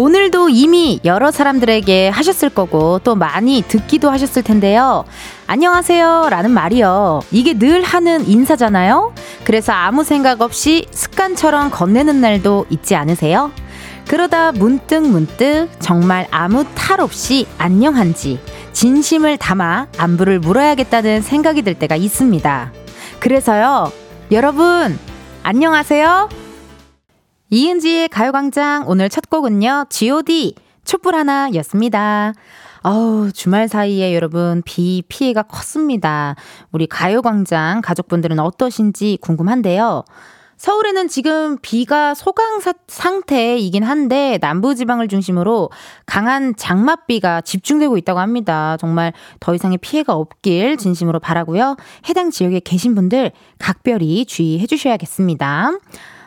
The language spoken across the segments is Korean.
오늘도 이미 여러 사람들에게 하셨을 거고 또 많이 듣기도 하셨을 텐데요. 안녕하세요 라는 말이요. 이게 늘 하는 인사잖아요. 그래서 아무 생각 없이 습관처럼 건네는 날도 있지 않으세요? 그러다 문득 문득 정말 아무 탈 없이 안녕한지 진심을 담아 안부를 물어야겠다는 생각이 들 때가 있습니다. 그래서요, 여러분, 안녕하세요? 이은지의 가요광장 오늘 첫 곡은요, GOD 촛불 하나였습니다. 아우, 주말 사이에 여러분, 비 피해가 컸습니다. 우리 가요광장 가족분들은 어떠신지 궁금한데요. 서울에는 지금 비가 소강 상태이긴 한데 남부지방을 중심으로 강한 장맛비가 집중되고 있다고 합니다. 정말 더 이상의 피해가 없길 진심으로 바라고요. 해당 지역에 계신 분들 각별히 주의해 주셔야겠습니다.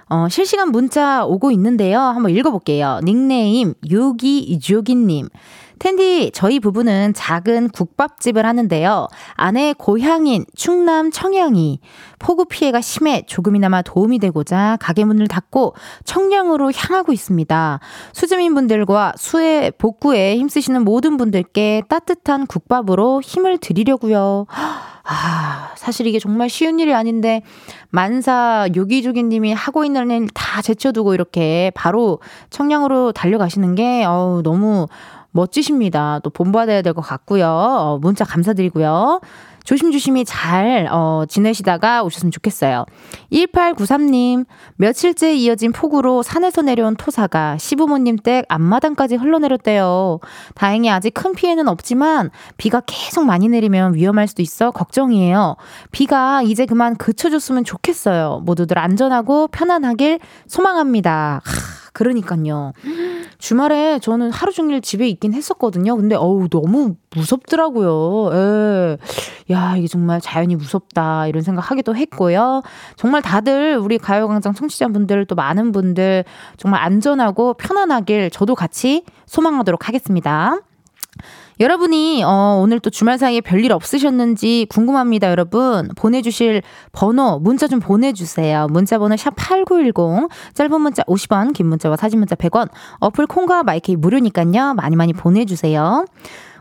어, 실시간 문자 오고 있는데요. 한번 읽어볼게요. 닉네임 요기조기님. 텐디, 저희 부부는 작은 국밥집을 하는데요. 아내 고향인 충남 청양이 폭우 피해가 심해 조금이나마 도움이 되고자 가게 문을 닫고 청량으로 향하고 있습니다. 수주민분들과 수해 복구에 힘쓰시는 모든 분들께 따뜻한 국밥으로 힘을 드리려고요. 아, 사실 이게 정말 쉬운 일이 아닌데 만사 요기조기님이 하고 있는 일 다 제쳐두고 이렇게 바로 청량으로 달려가시는 게 어우 너무 멋지십니다. 또 본받아야 될 것 같고요. 어, 문자 감사드리고요. 조심조심히 잘, 어, 지내시다가 오셨으면 좋겠어요. 1893님, 며칠째 이어진 폭우로 산에서 내려온 토사가 시부모님 댁 앞마당까지 흘러내렸대요. 다행히 아직 큰 피해는 없지만 비가 계속 많이 내리면 위험할 수도 있어 걱정이에요. 비가 이제 그만 그쳐줬으면 좋겠어요. 모두들 안전하고 편안하길 소망합니다. 하. 그러니까요. 주말에 저는 하루 종일 집에 있긴 했었거든요. 근데 어우 너무 무섭더라고요. 예. 야, 이게 정말 자연이 무섭다 이런 생각 하기도 했고요. 정말 다들 우리 가요 광장 청취자분들 또 많은 분들 정말 안전하고 편안하길 저도 같이 소망하도록 하겠습니다. 여러분이 어, 오늘 또 주말 사이에 별일 없으셨는지 궁금합니다, 여러분. 보내주실 번호, 문자 좀 보내주세요. 문자 번호 샵 8910, 짧은 문자 50원, 긴 문자와 사진 문자 100원, 어플 콩과 마이크이 무료니까요. 많이 많이 보내주세요.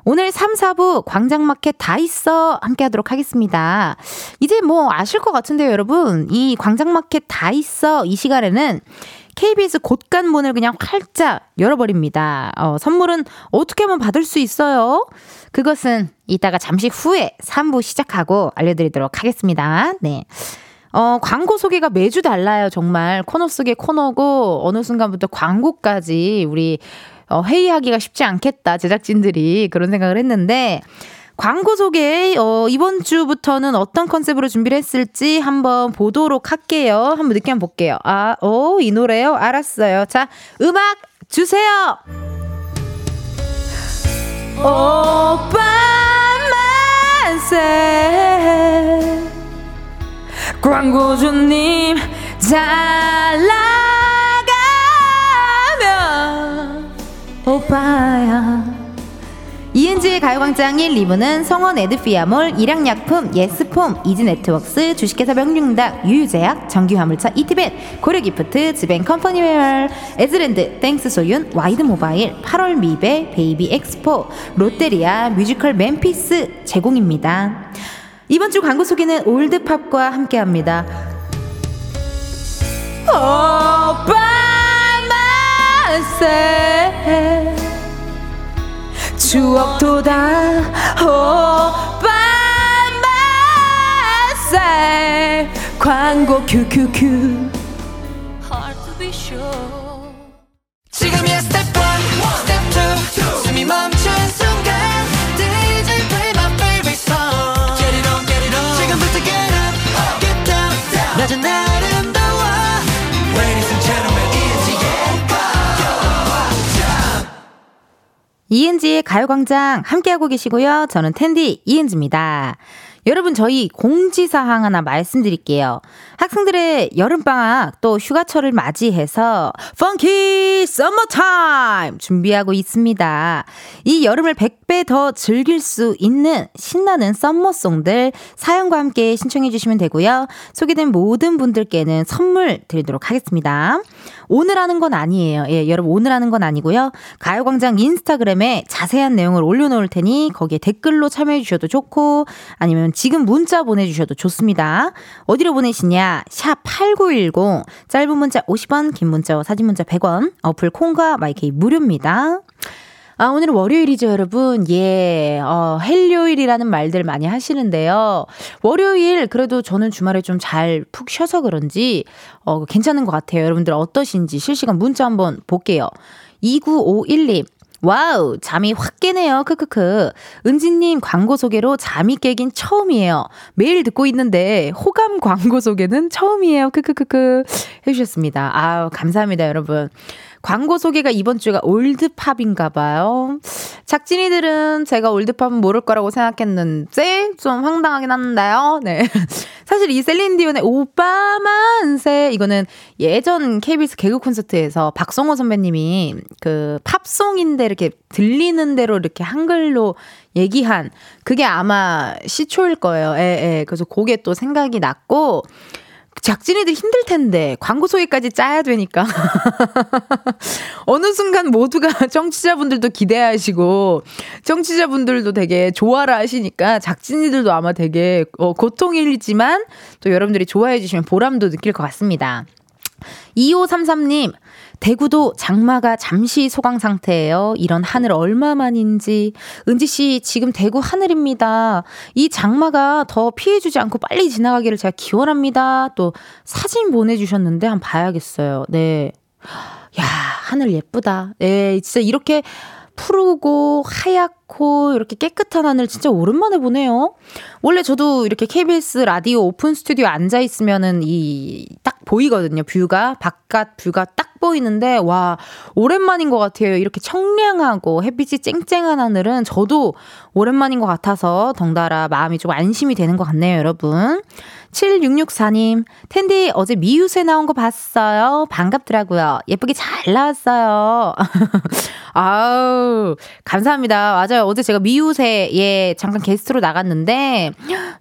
오늘 3, 4부 광장마켓 다 있어 함께 하도록 하겠습니다. 이제 뭐 아실 것 같은데요, 여러분. 이 광장마켓 다 있어 이 시간에는 KBS 곳간 문을 그냥 활짝 열어버립니다. 어, 선물은 어떻게 하면 받을 수 있어요? 그것은 이따가 잠시 후에 3부 시작하고 알려드리도록 하겠습니다. 네. 어, 광고 소개가 매주 달라요, 정말. 코너 속의 코너고, 어느 순간부터 광고까지 우리 어, 회의하기가 쉽지 않겠다, 제작진들이 그런 생각을 했는데, 광고 소개 어, 이번 주부터는 어떤 컨셉으로 준비를 했을지 한번 보도록 할게요. 한번 느낌 한번 볼게요. 아, 오, 이 노래요? 알았어요. 자, 음악 주세요. 오빠 만세 광고주님 잘 나 오빠야 이은지의 가요광장 1, 2부는 성원 에드피아몰, 일양약품, 예스폼, 이지네트웍스, 주식회사 명륜당, 유유제약, 정기화물차 이티벤, 고려기프트, 지벤컴퍼니웨어, 에즈랜드, 땡스소윤, 와이드모바일, 8월 미베, 베이비 엑스포, 롯데리아, 뮤지컬 맨피스 제공입니다. 이번 주 광고 소개는 올드팝과 함께합니다. 오빠 만세 추억 돋아 오빠만 광고 큐큐큐. 지금이야 스텝 1 스텝 2 숨이 멈춘 이은지의 가요광장 함께하고 계시고요. 저는 텐디 이은지입니다. 여러분, 저희 공지사항 하나 말씀드릴게요. 학생들의 여름방학 또 휴가철을 맞이해서 funky summertime 준비하고 있습니다. 이 여름을 100배 더 즐길 수 있는 신나는 summer song들 사연과 함께 신청해 주시면 되고요. 소개된 모든 분들께는 선물 드리도록 하겠습니다. 오늘 하는 건 아니에요. 예, 여러분 오늘 하는 건 아니고요. 가요광장 인스타그램에 자세한 내용을 올려놓을 테니 거기에 댓글로 참여해 주셔도 좋고 아니면 지금 문자 보내주셔도 좋습니다. 어디로 보내시냐? 샵 8910 짧은 문자 50원 긴 문자와 사진 문자 100원 어플 콩과 마이케이 무료입니다. 아, 오늘은 월요일이죠, 여러분. 예, 어, 헬요일이라는 말들 많이 하시는데요. 월요일, 그래도 저는 주말에 좀 잘 푹 쉬어서 그런지, 어, 괜찮은 것 같아요. 여러분들 어떠신지 실시간 문자 한번 볼게요. 2951님. 와우, 잠이 확 깨네요. 크크크. 은지님 광고 소개로 잠이 깨긴 처음이에요. 매일 듣고 있는데 호감 광고 소개는 처음이에요. 크크크크. 해주셨습니다. 아우, 감사합니다, 여러분. 광고 소개가 이번 주가 올드팝인가 봐요. 작진이들은 제가 올드팝은 모를 거라고 생각했는데 좀 황당하긴 한데요. 네. 사실 이 셀린디온의 오빠 만세 이거는 예전 KBS 개그 콘서트에서 박성호 선배님이 그 팝송인데 이렇게 들리는 대로 이렇게 한글로 얘기한 그게 아마 시초일 거예요. 예, 예. 그래서 그게 또 생각이 났고 작진이들 힘들 텐데 광고 소개까지 짜야 되니까 어느 순간 모두가 청취자분들도 기대하시고 청취자분들도 되게 좋아라 하시니까 작진이들도 아마 되게 어, 고통이지만 또 여러분들이 좋아해 주시면 보람도 느낄 것 같습니다. 2533님, 대구도 장마가 잠시 소강 상태예요. 이런 하늘 얼마만인지. 은지 씨, 지금 대구 하늘입니다. 이 장마가 더 피해주지 않고 빨리 지나가기를 제가 기원합니다. 또 사진 보내주셨는데 한번 봐야겠어요. 네. 야, 하늘 예쁘다. 네, 진짜 이렇게 푸르고 하얗고 이렇게 깨끗한 하늘 진짜 오랜만에 보네요. 원래 저도 이렇게 KBS 라디오 오픈 스튜디오 앉아 있으면은 이 딱 보이거든요. view가 바깥 view가 딱 보이는데 와 오랜만인 것 같아요. 이렇게 청량하고 햇빛이 쨍쨍한 하늘은 저도 오랜만인 것 같아서 덩달아 마음이 좀 안심이 되는 것 같네요, 여러분. 7664님, 텐디 어제 미우새 나온 거 봤어요. 반갑더라고요. 예쁘게 잘 나왔어요. 아우, 감사합니다. 맞아요. 어제 제가 미우새에 잠깐 게스트로 나갔는데,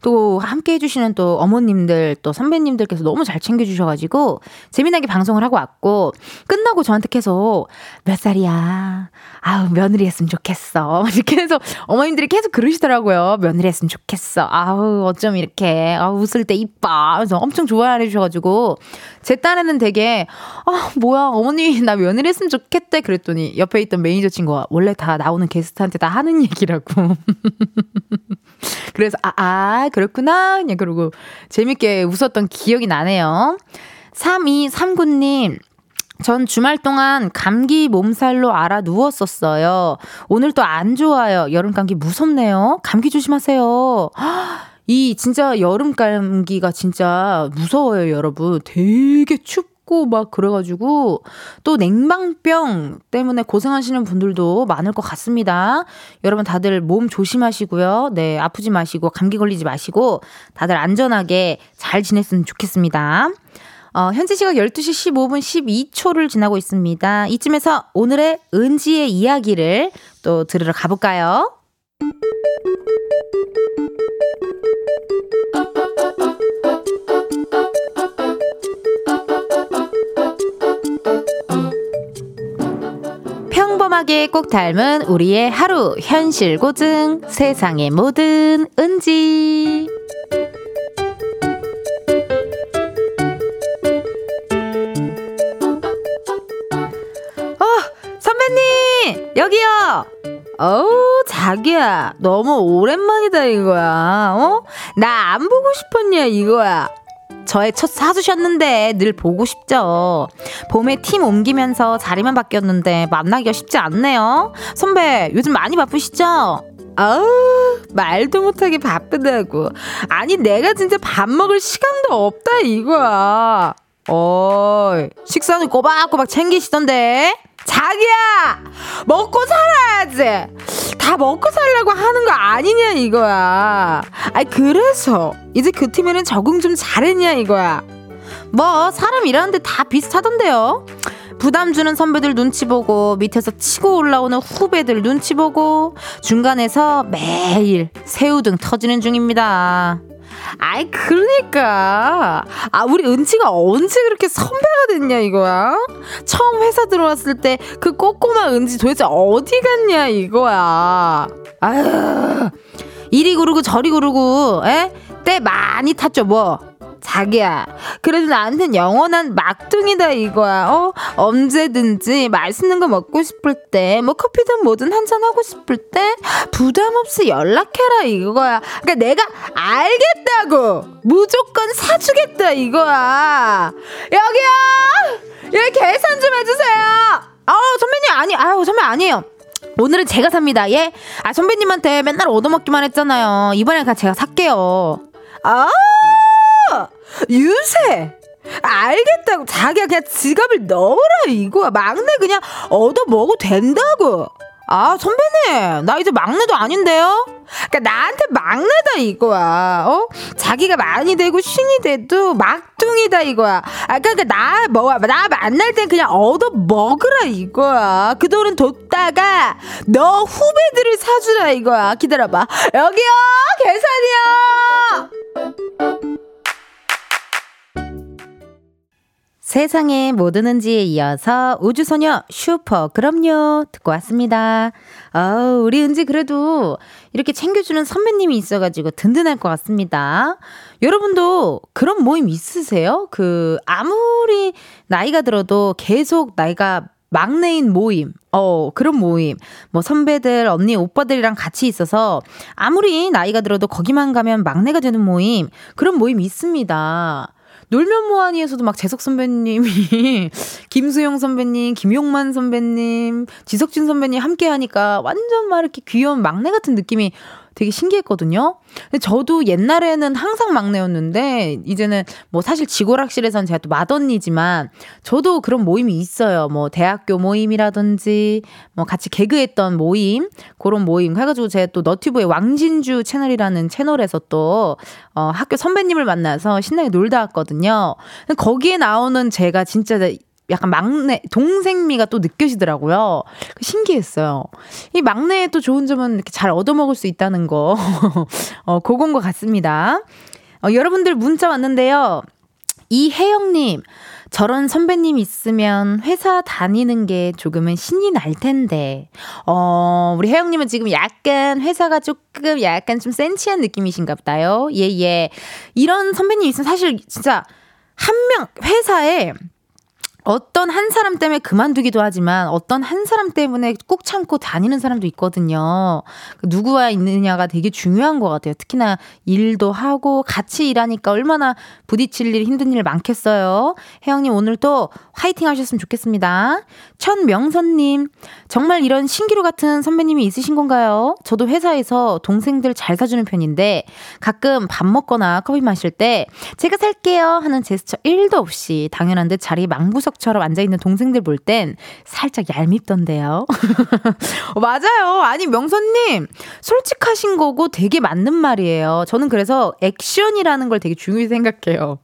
또 함께 해주시는 또 어머님들, 또 선배님들께서 너무 잘 챙겨주셔가지고, 재미나게 방송을 하고 왔고, 끝나고 저한테 계속, 몇 살이야? 아우, 며느리 했으면 좋겠어. 이렇게 해서 어머님들이 계속 그러시더라고요. 며느리 했으면 좋겠어. 아우, 어쩜 이렇게, 아우, 웃을 때 이뻐. 그래서 엄청 좋아해 주셔가지고, 제 딴에는 되게, 아, 뭐야, 어머니, 나 며느리 했으면 좋겠대. 그랬더니, 옆에 있던 매니저 친구가, 원래 다 나오는 게스트한테 다 하는 얘기라고. 그래서, 아, 아, 그렇구나. 그냥 그러고, 재밌게 웃었던 기억이 나네요. 3239님, 전 주말 동안 감기 몸살로 알아 누웠었어요. 오늘 또안 좋아요. 여름 감기 무섭네요. 감기 조심하세요. 이 진짜 여름 감기가 진짜 무서워요, 여러분. 되게 춥고 막 그래가지고 또 냉방병 때문에 고생하시는 분들도 많을 것 같습니다. 여러분 다들 몸 조심하시고요. 네, 아프지 마시고 감기 걸리지 마시고 다들 안전하게 잘 지냈으면 좋겠습니다. 어, 현재 시각 12시 15분 12초를 지나고 있습니다. 이쯤에서 오늘의 은지의 이야기를 또 들으러 가볼까요? 평범하게 꼭 닮은 우리의 하루 현실 고증 세상의 모든 은지 여기요 어우 자기야 너무 오랜만이다 이거야 어? 나 안 보고 싶었냐 이거야 저의 첫 사수셨는데 늘 보고 싶죠. 봄에 팀 옮기면서 자리만 바뀌었는데 만나기가 쉽지 않네요. 선배, 요즘 많이 바쁘시죠? 아우, 말도 못하게 바쁘다고. 아니, 내가 진짜 밥 먹을 시간도 없다, 이거야. 어이, 식사는 꼬박꼬박 챙기시던데? 자기야! 먹고 살아야지! 다 먹고 살려고 하는 거 아니냐, 이거야. 아이, 그래서, 이제 그 팀에는 적응 좀 잘했냐, 이거야. 뭐 사람 일하는데 다 비슷하던데요. 부담 주는 선배들 눈치 보고 밑에서 치고 올라오는 후배들 눈치 보고 중간에서 매일 새우등 터지는 중입니다. 아이 그러니까. 아 우리 은지가 언제 그렇게 선배가 됐냐 이거야? 처음 회사 들어왔을 때 그 꼬꼬마 은지 도대체 어디 갔냐 이거야? 아유 이리 구르고 저리 구르고 에? 때 많이 탔죠 뭐 자기야, 그래도 나한텐 영원한 막둥이다 이거야. 어? 언제든지 맛있는 거 먹고 싶을 때, 뭐 커피든 뭐든 한 잔 하고 싶을 때 부담 없이 연락해라 이거야. 그러니까 내가 알겠다고 무조건 사주겠다 이거야. 여기요, 여기 계산 좀 해주세요. 아 선배님 아니, 아유 선배 아니에요. 오늘은 제가 삽니다. 예? 아 선배님한테 맨날 얻어먹기만 했잖아요. 이번엔 그냥 제가 살게요. 아! 유세! 알겠다고. 자기가 그냥 지갑을 넣어라 이거야 막내 그냥 얻어 먹어도 된다고. 아 선배님. 나 이제 막내도 아닌데요? 그러니까 나한테 막내다 이거야. 어? 자기가 많이 되고 신이 돼도 막둥이다 이거야. 아까 그러니까 나 뭐, 나 만날 땐 그냥 얻어 먹으라 이거야. 그 돈은 뒀다가 너 후배들을 사주라 이거야. 기다려봐. 여기요 계산이요 세상의 모든 은지에 이어서 우주소녀 슈퍼 그럼요 듣고 왔습니다. 아 우리 은지 그래도 이렇게 챙겨주는 선배님이 있어가지고 든든할 것 같습니다. 여러분도 그런 모임 있으세요? 그 아무리 나이가 들어도 계속 나이가 막내인 모임, 어, 그런 모임. 뭐 선배들, 언니, 오빠들이랑 같이 있어서 아무리 나이가 들어도 거기만 가면 막내가 되는 모임, 그런 모임 있습니다. 놀면 뭐하니에서도 막 재석 선배님이 김수영 선배님, 김용만 선배님, 지석진 선배님 함께 하니까 완전 막 이렇게 귀여운 막내 같은 느낌이 되게 신기했거든요. 근데 저도 옛날에는 항상 막내였는데 이제는 뭐 사실 지고락실에선 제가 또 맏언니지만 저도 그런 모임이 있어요. 뭐 대학교 모임이라든지 뭐 같이 개그했던 모임 그런 모임 해가지고 제가 또 너튜브의 왕진주 채널이라는 채널에서 또 어, 학교 선배님을 만나서 신나게 놀다 왔거든요. 거기에 나오는 제가 진짜 약간 막내 동생미가 또 느껴지더라고요. 신기했어요. 이 막내의 또 좋은 점은 이렇게 잘 얻어먹을 수 있다는 거. 어, 그건 것 같습니다. 어, 여러분들 문자 왔는데요. 이혜영님, 저런 선배님 있으면 회사 다니는 게 조금은 신이 날 텐데. 어, 우리 혜영님은 지금 약간 회사가 조금 약간 좀 센치한 느낌이신가 보다요. 예, 예. 이런 선배님 있으면 사실 진짜 한 명, 회사에 어떤 한 사람 때문에 그만두기도 하지만 어떤 한 사람 때문에 꾹 참고 다니는 사람도 있거든요. 그 누구와 있느냐가 되게 중요한 것 같아요. 특히나 일도 하고 같이 일하니까 얼마나 부딪힐 일, 힘든 일 많겠어요. 혜영님 오늘 또 화이팅 하셨으면 좋겠습니다. 천명선님, 정말 이런 신기루 같은 선배님이 있으신 건가요? 저도 회사에서 동생들 잘 사주는 편인데 가끔 밥 먹거나 커피 마실 때 제가 살게요 하는 제스처 1도 없이 당연한 듯 자리 망부석 녀석처럼 앉아있는 동생들 볼 땐 살짝 얄밉던데요. 맞아요. 아니, 명선님, 솔직하신 거고 되게 맞는 말이에요. 저는 그래서 액션이라는 걸 되게 중요히 생각해요.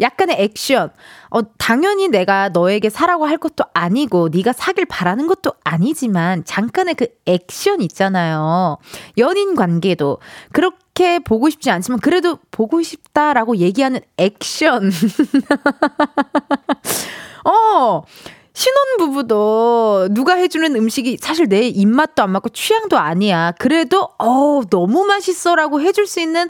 약간의 액션. 어, 당연히 내가 너에게 사라고 할 것도 아니고, 네가 사길 바라는 것도 아니지만, 잠깐의 그 액션 있잖아요. 연인 관계도. 그렇게 보고 싶지 않지만, 그래도 보고 싶다라고 얘기하는 액션. 어, 신혼부부도 누가 해주는 음식이 사실 내 입맛도 안 맞고 취향도 아니야. 그래도, 어, 너무 맛있어 라고 해줄 수 있는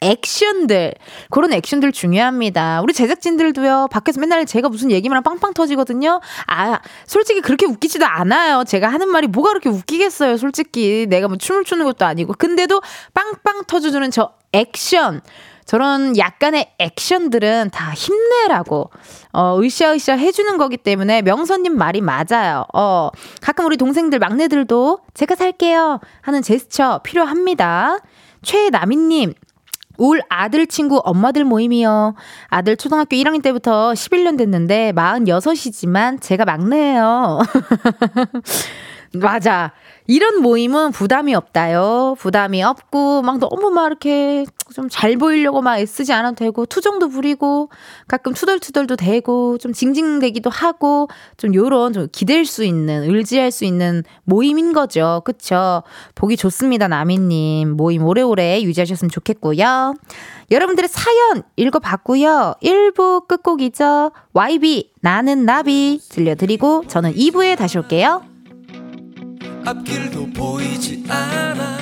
액션들 그런 액션들 중요합니다. 우리 제작진들도요. 밖에서 맨날 제가 무슨 얘기만 빵빵 터지거든요. 아 솔직히 그렇게 웃기지도 않아요. 제가 하는 말이 뭐가 그렇게 웃기겠어요. 솔직히 내가 뭐 춤을 추는 것도 아니고 근데도 빵빵 터져주는 저 액션 저런 약간의 액션들은 다 힘내라고 어, 으쌰으쌰 해주는 거기 때문에 명선님 말이 맞아요. 어, 가끔 우리 동생들 막내들도 제가 살게요 하는 제스처 필요합니다. 최나미님 울 아들 친구 엄마들 모임이요. 아들 초등학교 1학년 때부터 11년 됐는데 46이지만 제가 막내예요. 맞아. 이런 모임은 부담이 없다요. 부담이 없고, 막 너무 막 이렇게 좀 잘 보이려고 막 애쓰지 않아도 되고, 투정도 부리고, 가끔 투덜투덜도 되고, 좀 징징대기도 하고, 좀 요런 좀 기댈 수 있는, 의지할 수 있는 모임인 거죠. 그쵸? 보기 좋습니다, 나미님. 모임 오래오래 유지하셨으면 좋겠고요. 여러분들의 사연 읽어봤고요. 1부 끝곡이죠. YB, 나는 나비 들려드리고, 저는 2부에 다시 올게요. 앞길도 보이지 않아.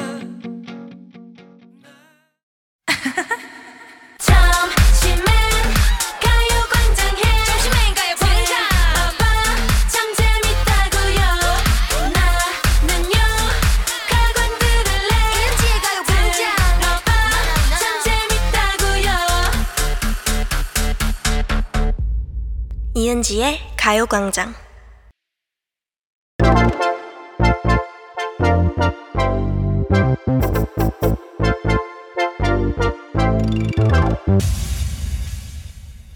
이은지의 가요광장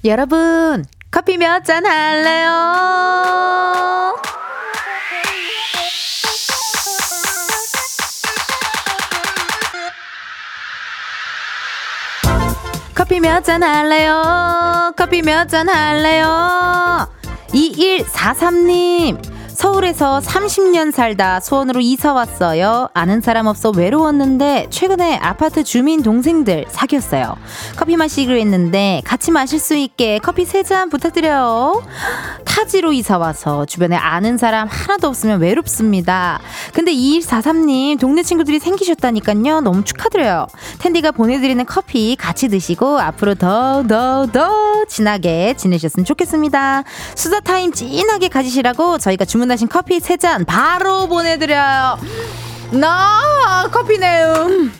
여러분, 커피 몇 잔 할래요? 커피 몇 잔 할래요? 커피 몇 잔 할래요? 2143님, 서울에서 30년 살다 수원으로 이사 왔어요. 아는 사람 없어 외로웠는데 최근에 아파트 주민 동생들 사귀었어요. 커피 마시기로 했는데 같이 마실 수 있게 커피 세잔 부탁드려요. 타지로 이사 와서 주변에 아는 사람 하나도 없으면 외롭습니다. 근데 2143님 동네 친구들이 생기셨다니까요. 너무 축하드려요. 텐디가 보내드리는 커피 같이 드시고 앞으로 더 더 더 진하게 지내셨으면 좋겠습니다. 수다 타임 진하게 가지시라고 저희가 주문 주문하신 커피 3잔 바로 보내드려요. 나 커피네요.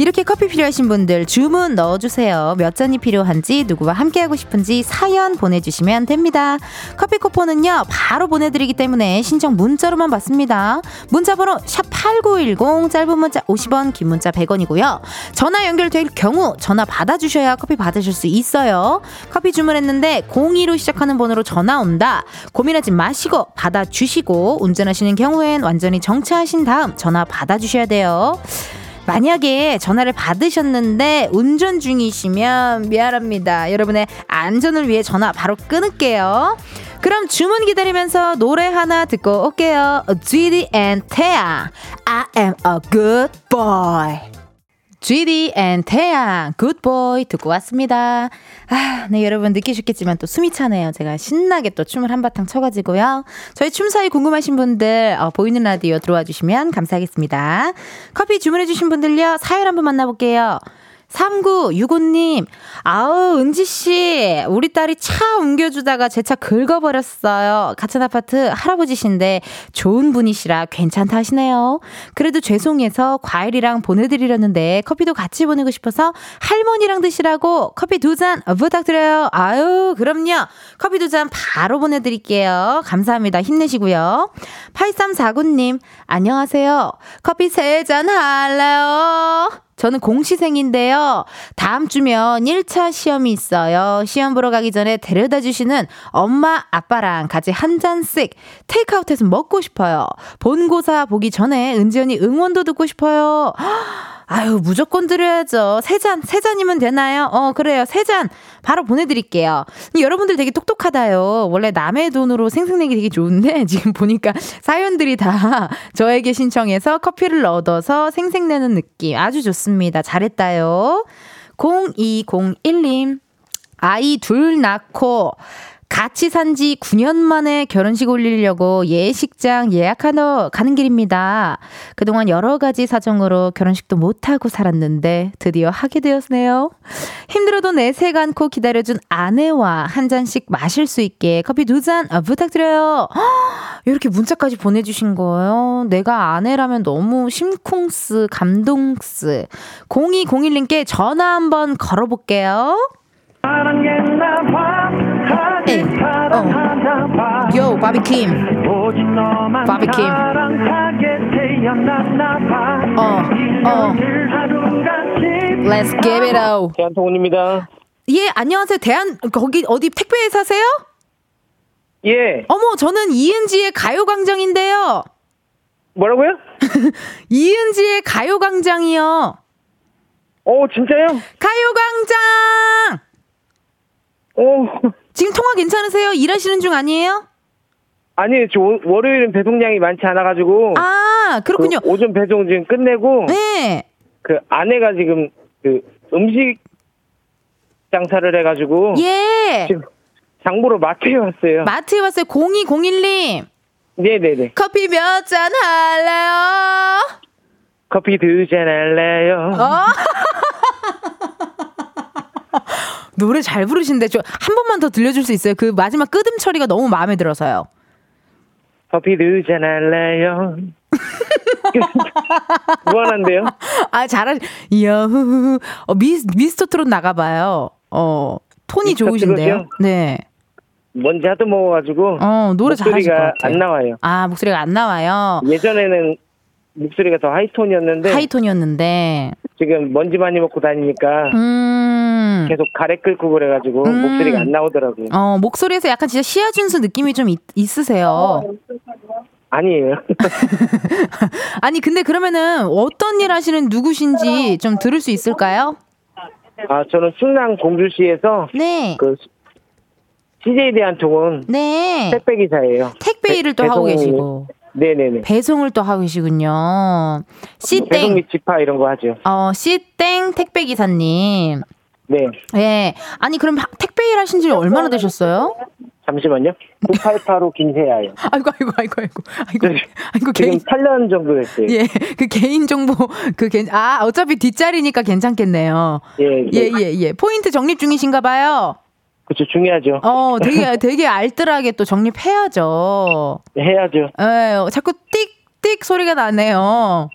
이렇게 커피 필요하신 분들 주문 넣어주세요. 몇 잔이 필요한지 누구와 함께하고 싶은지 사연 보내주시면 됩니다. 커피 쿠폰은요 바로 보내드리기 때문에 신청 문자로만 받습니다. 문자번호 샵 #8910 짧은 문자 50원, 긴 문자 100원이고요. 전화 연결될 경우 전화 받아주셔야 커피 받으실 수 있어요. 커피 주문했는데 02로 시작하는 번호로 전화 온다. 고민하지 마시고 받아주시고 운전하시는 경우엔 완전히 정차하신 다음 전화 받아주셔야 돼요. 만약에 전화를 받으셨는데 운전 중이시면 미안합니다. 여러분의 안전을 위해 전화 바로 끊을게요. 그럼 주문 기다리면서 노래 하나 듣고 올게요. GD and 태양, I am a good boy. GD and 태양, 굿보이 듣고 왔습니다. 아, 네, 여러분 느끼셨겠지만 또 숨이 차네요. 제가 신나게 또 춤을 한바탕 쳐가지고요. 저희 춤 사이 궁금하신 분들, 어, 보이는 라디오 들어와 주시면 감사하겠습니다. 커피 주문해주신 분들요, 사연 한번 만나볼게요. 3965님, 아우, 은지씨, 우리 딸이 차 옮겨주다가 제 차 긁어버렸어요. 같은 아파트 할아버지신데 좋은 분이시라 괜찮다 하시네요. 그래도 죄송해서 과일이랑 보내드리려는데 커피도 같이 보내고 싶어서 할머니랑 드시라고 커피 두 잔 부탁드려요. 아유, 그럼요. 커피 두 잔 바로 보내드릴게요. 감사합니다. 힘내시고요. 8349님, 안녕하세요. 커피 세 잔 할래요? 저는 공시생인데요. 다음 주면 1차 시험이 있어요. 시험 보러 가기 전에 데려다 주시는 엄마, 아빠랑 같이 한 잔씩 테이크아웃해서 먹고 싶어요. 본고사 보기 전에 은지 언니 응원도 듣고 싶어요. 아유, 무조건 드려야죠. 세 잔, 세 잔이면 되나요? 어, 그래요. 세 잔. 바로 보내드릴게요. 여러분들 되게 똑똑하다요. 원래 남의 돈으로 생생내기 되게 좋은데, 지금 보니까 사연들이 다 저에게 신청해서 커피를 얻어서 생생내는 느낌. 아주 좋습니다. 잘했다요. 0201님. 아이 둘 낳고 같이 산 지 9년 만에 결혼식 올리려고 예식장 예약하러 가는 길입니다. 그동안 여러 가지 사정으로 결혼식도 못하고 살았는데 드디어 하게 되었네요. 힘들어도 내색 않고 기다려준 아내와 한 잔씩 마실 수 있게 커피 두잔 아, 부탁드려요. 이렇게 문자까지 보내주신 거예요. 내가 아내라면 너무 심쿵스, 감동스. 0201님께 전화 한번 걸어볼게요. 에이, 어. 요, 바비킴. 바비킴. 어, 어. Let's give it out. 대한통운입니다. 예, 안녕하세요. 대한, 거기, 어디 택배에 사세요? 예. 어머, 저는 이은지의 가요광장인데요. 뭐라고요? 이은지의 가요광장이요. 어, 진짜요? 가요광장! 어, 지금 통화 괜찮으세요? 일하시는 중 아니에요? 아니, 저 월- 월요일은 배송량이 많지 않아가지고. 아, 그렇군요. 그 오전 배송 지금 끝내고. 네. 그 아내가 지금 그 음식 장사를 해가지고. 예. 지금 장보러 마트에 왔어요. 마트에 왔어요. 0201님. 네네네. 커피 몇 잔 할래요? 커피 두 잔 할래요? 어? 노래 잘 부르신데 저 한 번만 더 들려줄 수 있어요? 그 마지막 끄듬 처리가 너무 마음에 들어서요. 커피 두잔 할래요? 무한한데요? 아 잘하. 여후. 어, 미스 미스터 트롯 나가봐요. 어 톤이 좋으신데요. 트롯이요? 네. 뭔지 하도 먹어가지고. 어 노래 잘하실 것 목소리가 같아요. 안 나와요. 아 목소리가 안 나와요. 예전에는 목소리가 더 하이톤이었는데. 하이톤이었는데. 지금 먼지 많이 먹고 다니니까. 음. 계속 가래 끓고 그래가지고 음. 목소리가 안 나오더라고요. 어 목소리에서 약간 진짜 시아준수 느낌이 좀 있, 있으세요. 아니에요. 아니 근데 그러면은 어떤 일 하시는 누구신지 좀 들을 수 있을까요? 아 저는 충남 공주시에서 네. 그 CJ 대한통운 네. 택배 기사예요. 택배 일을 또 배- 하고 배송- 계시고 네네네. 배송을 또 하고 계시군요. 배송 씨땡 및 지파 이런 거 하죠. 어 씨땡 택배 기사님. 네. 예. 아니 그럼 하- 택배 일 하신 지 얼마나 되셨어요? 잠시만요. 9885 김세아요. 아이고 아이고 아이고 아이고 아이고 네. 아이고 개인 8년 정도 됐어요. 예. 그 개인 정보 그아 어차피 뒷자리니까 괜찮겠네요. 예. 예 예, 예. 포인트 적립 중이신가 봐요. 그렇죠. 중요하죠. 어, 되게 되게 알뜰하게 또 정립해야죠. 해야죠. 예, 자꾸 띡띡 소리가 나네요.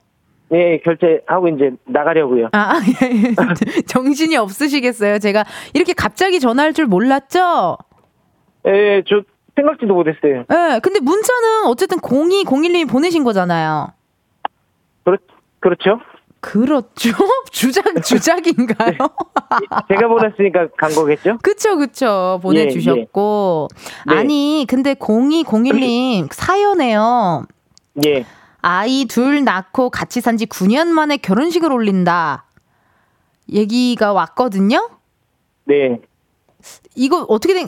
예, 결제하고 이제 나가려고요. 아, 예, 예. 정신이 없으시겠어요. 제가 이렇게 갑자기 전화할 줄 몰랐죠? 예, 저 생각지도 못했어요. 예, 근데 문자는 어쨌든 0201님이 보내신 거잖아요. 그렇, 그렇죠? 그렇죠? 주작, 주작인가요? 제가 보냈으니까 간 거겠죠? 그쵸, 그쵸. 보내주셨고. 네. 아니, 근데 0201님 사연에요. 예. 아이 둘 낳고 같이 산 지 9년 만에 결혼식을 올린다. 얘기가 왔거든요? 네. 이거 어떻게 된,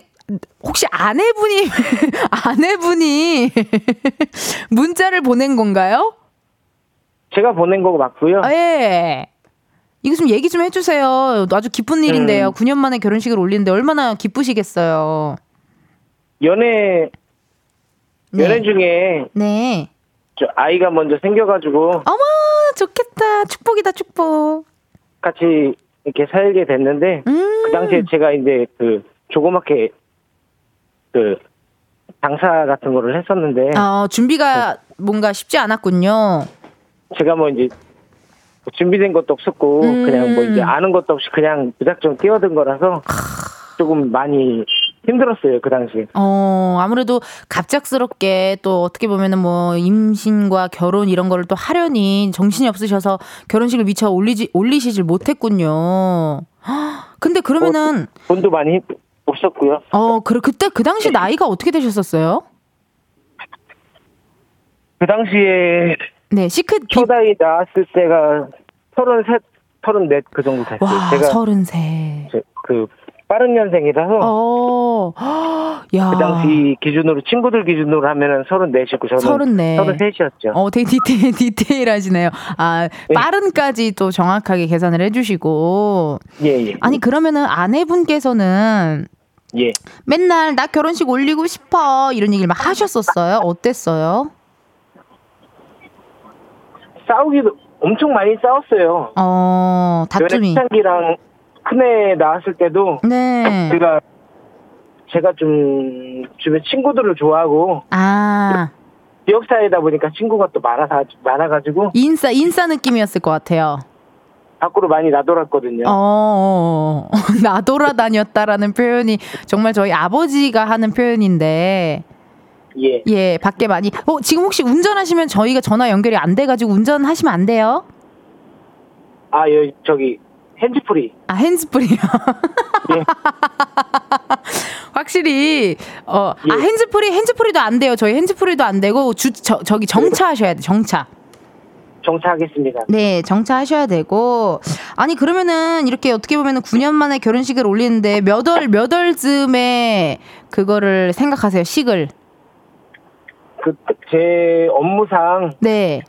혹시 아내분이, 아내분이 문자를 보낸 건가요? 제가 보낸 거 맞고요. 아, 예. 이거 좀 얘기 좀 해주세요. 아주 기쁜 일인데요. 음. 9년 만에 결혼식을 올리는데 얼마나 기쁘시겠어요. 연애, 네. 연애 중에 네. 저 아이가 먼저 생겨가지고 어머, 좋겠다. 축복이다, 축복. 같이 이렇게 살게 됐는데 음. 그 당시에 제가 이제 그 조그맣게 그 장사 같은 거를 했었는데 어, 준비가 뭔가 쉽지 않았군요. 제가 뭐 이제 뭐 준비된 것도 없었고 음. 그냥 뭐 이제 아는 것도 없이 그냥 무작정 뛰어든 거라서 조금 많이 힘들었어요 그 당시에. 어, 아무래도 갑작스럽게 또 어떻게 보면은 뭐 임신과 결혼 이런 거를 또 하려니 정신이 없으셔서 결혼식을 미처 올리지, 올리시질 못했군요. 헉, 근데 그러면은, 돈도 많이 없었고요. 어, 그, 그때 그 당시 나이가 어떻게 되셨었어요? 그 당시에 네, 시크, 비, 초다이 나왔을 때가 서른셋, 서른넷 그 정도 됐어요. 와, 제가 서른세. 저- 그 빠른 년생이라서 어, 헉, 야. 그 당시 기준으로 친구들 기준으로 하면은 서른넷이었고 저는 서른네. 서른셋이었죠. 어, 되게 디테일, 디테일 하시네요. 아, 네. 빠른까지 또 정확하게 계산을 해주시고. 예, 예. 아니, 그러면은 아내분께서는 예. 맨날 나 결혼식 올리고 싶어 이런 얘기를 막 하셨었어요. 어땠어요? 싸우기도 엄청 많이 싸웠어요. 어 연애 다툼이. 초창기랑 큰애 나왔을 때도 네. 제가 제가 좀 주변 친구들을 좋아하고 아 지역 사회다 보니까 친구가 또 많아서 많아가지고 인싸 인싸 느낌이었을 것 같아요. 밖으로 많이 나돌았거든요. 어, 어, 어. 나돌아다녔다라는 표현이 정말 저희 아버지가 하는 표현인데 예. 예 밖에 많이. 어 지금 혹시 운전하시면 저희가 전화 연결이 안 돼가지고 운전하시면 안 돼요? 아, 여 저기 핸즈프리. 아 핸즈프리요. 예. 확실히 어, 아 예. 핸즈프리 핸즈프리도 안 돼요. 저희 핸즈프리도 안 되고 주 저, 저기 정차하셔야 돼. 정차. 정차하겠습니다. 네, 정차하셔야 되고 아니 그러면은 이렇게 어떻게 보면은 9년 만에 결혼식을 올리는데 몇 월 몇 월쯤에 그거를 생각하세요. 식을. 그 제 업무상 네.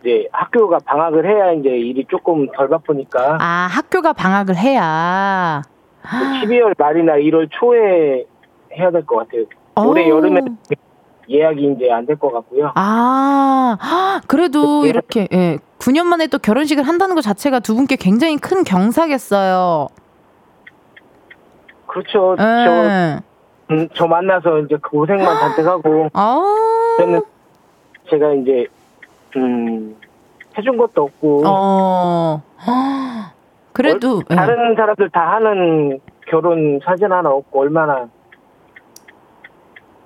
이제 학교가 방학을 해야 이제 일이 조금 덜 바쁘니까 아, 학교가 방학을 해야 12월 말이나 1월 초에 해야 될 것 같아요. 올해 어. 여름에 예약이 이제 안 될 것 같고요. 아, 헉, 그래도 네. 이렇게 예, 9년 만에 또 결혼식을 한다는 것 자체가 두 분께 굉장히 큰 경사겠어요. 그렇죠. 저, 예. 음, 저 만나서 이제 그 고생만 잔뜩 하고 아, 저는 제가 이제 음 해준 것도 없고 어, 헉, 그래도 얼- 예. 다른 사람들 다 하는 결혼 사진 하나 없고 얼마나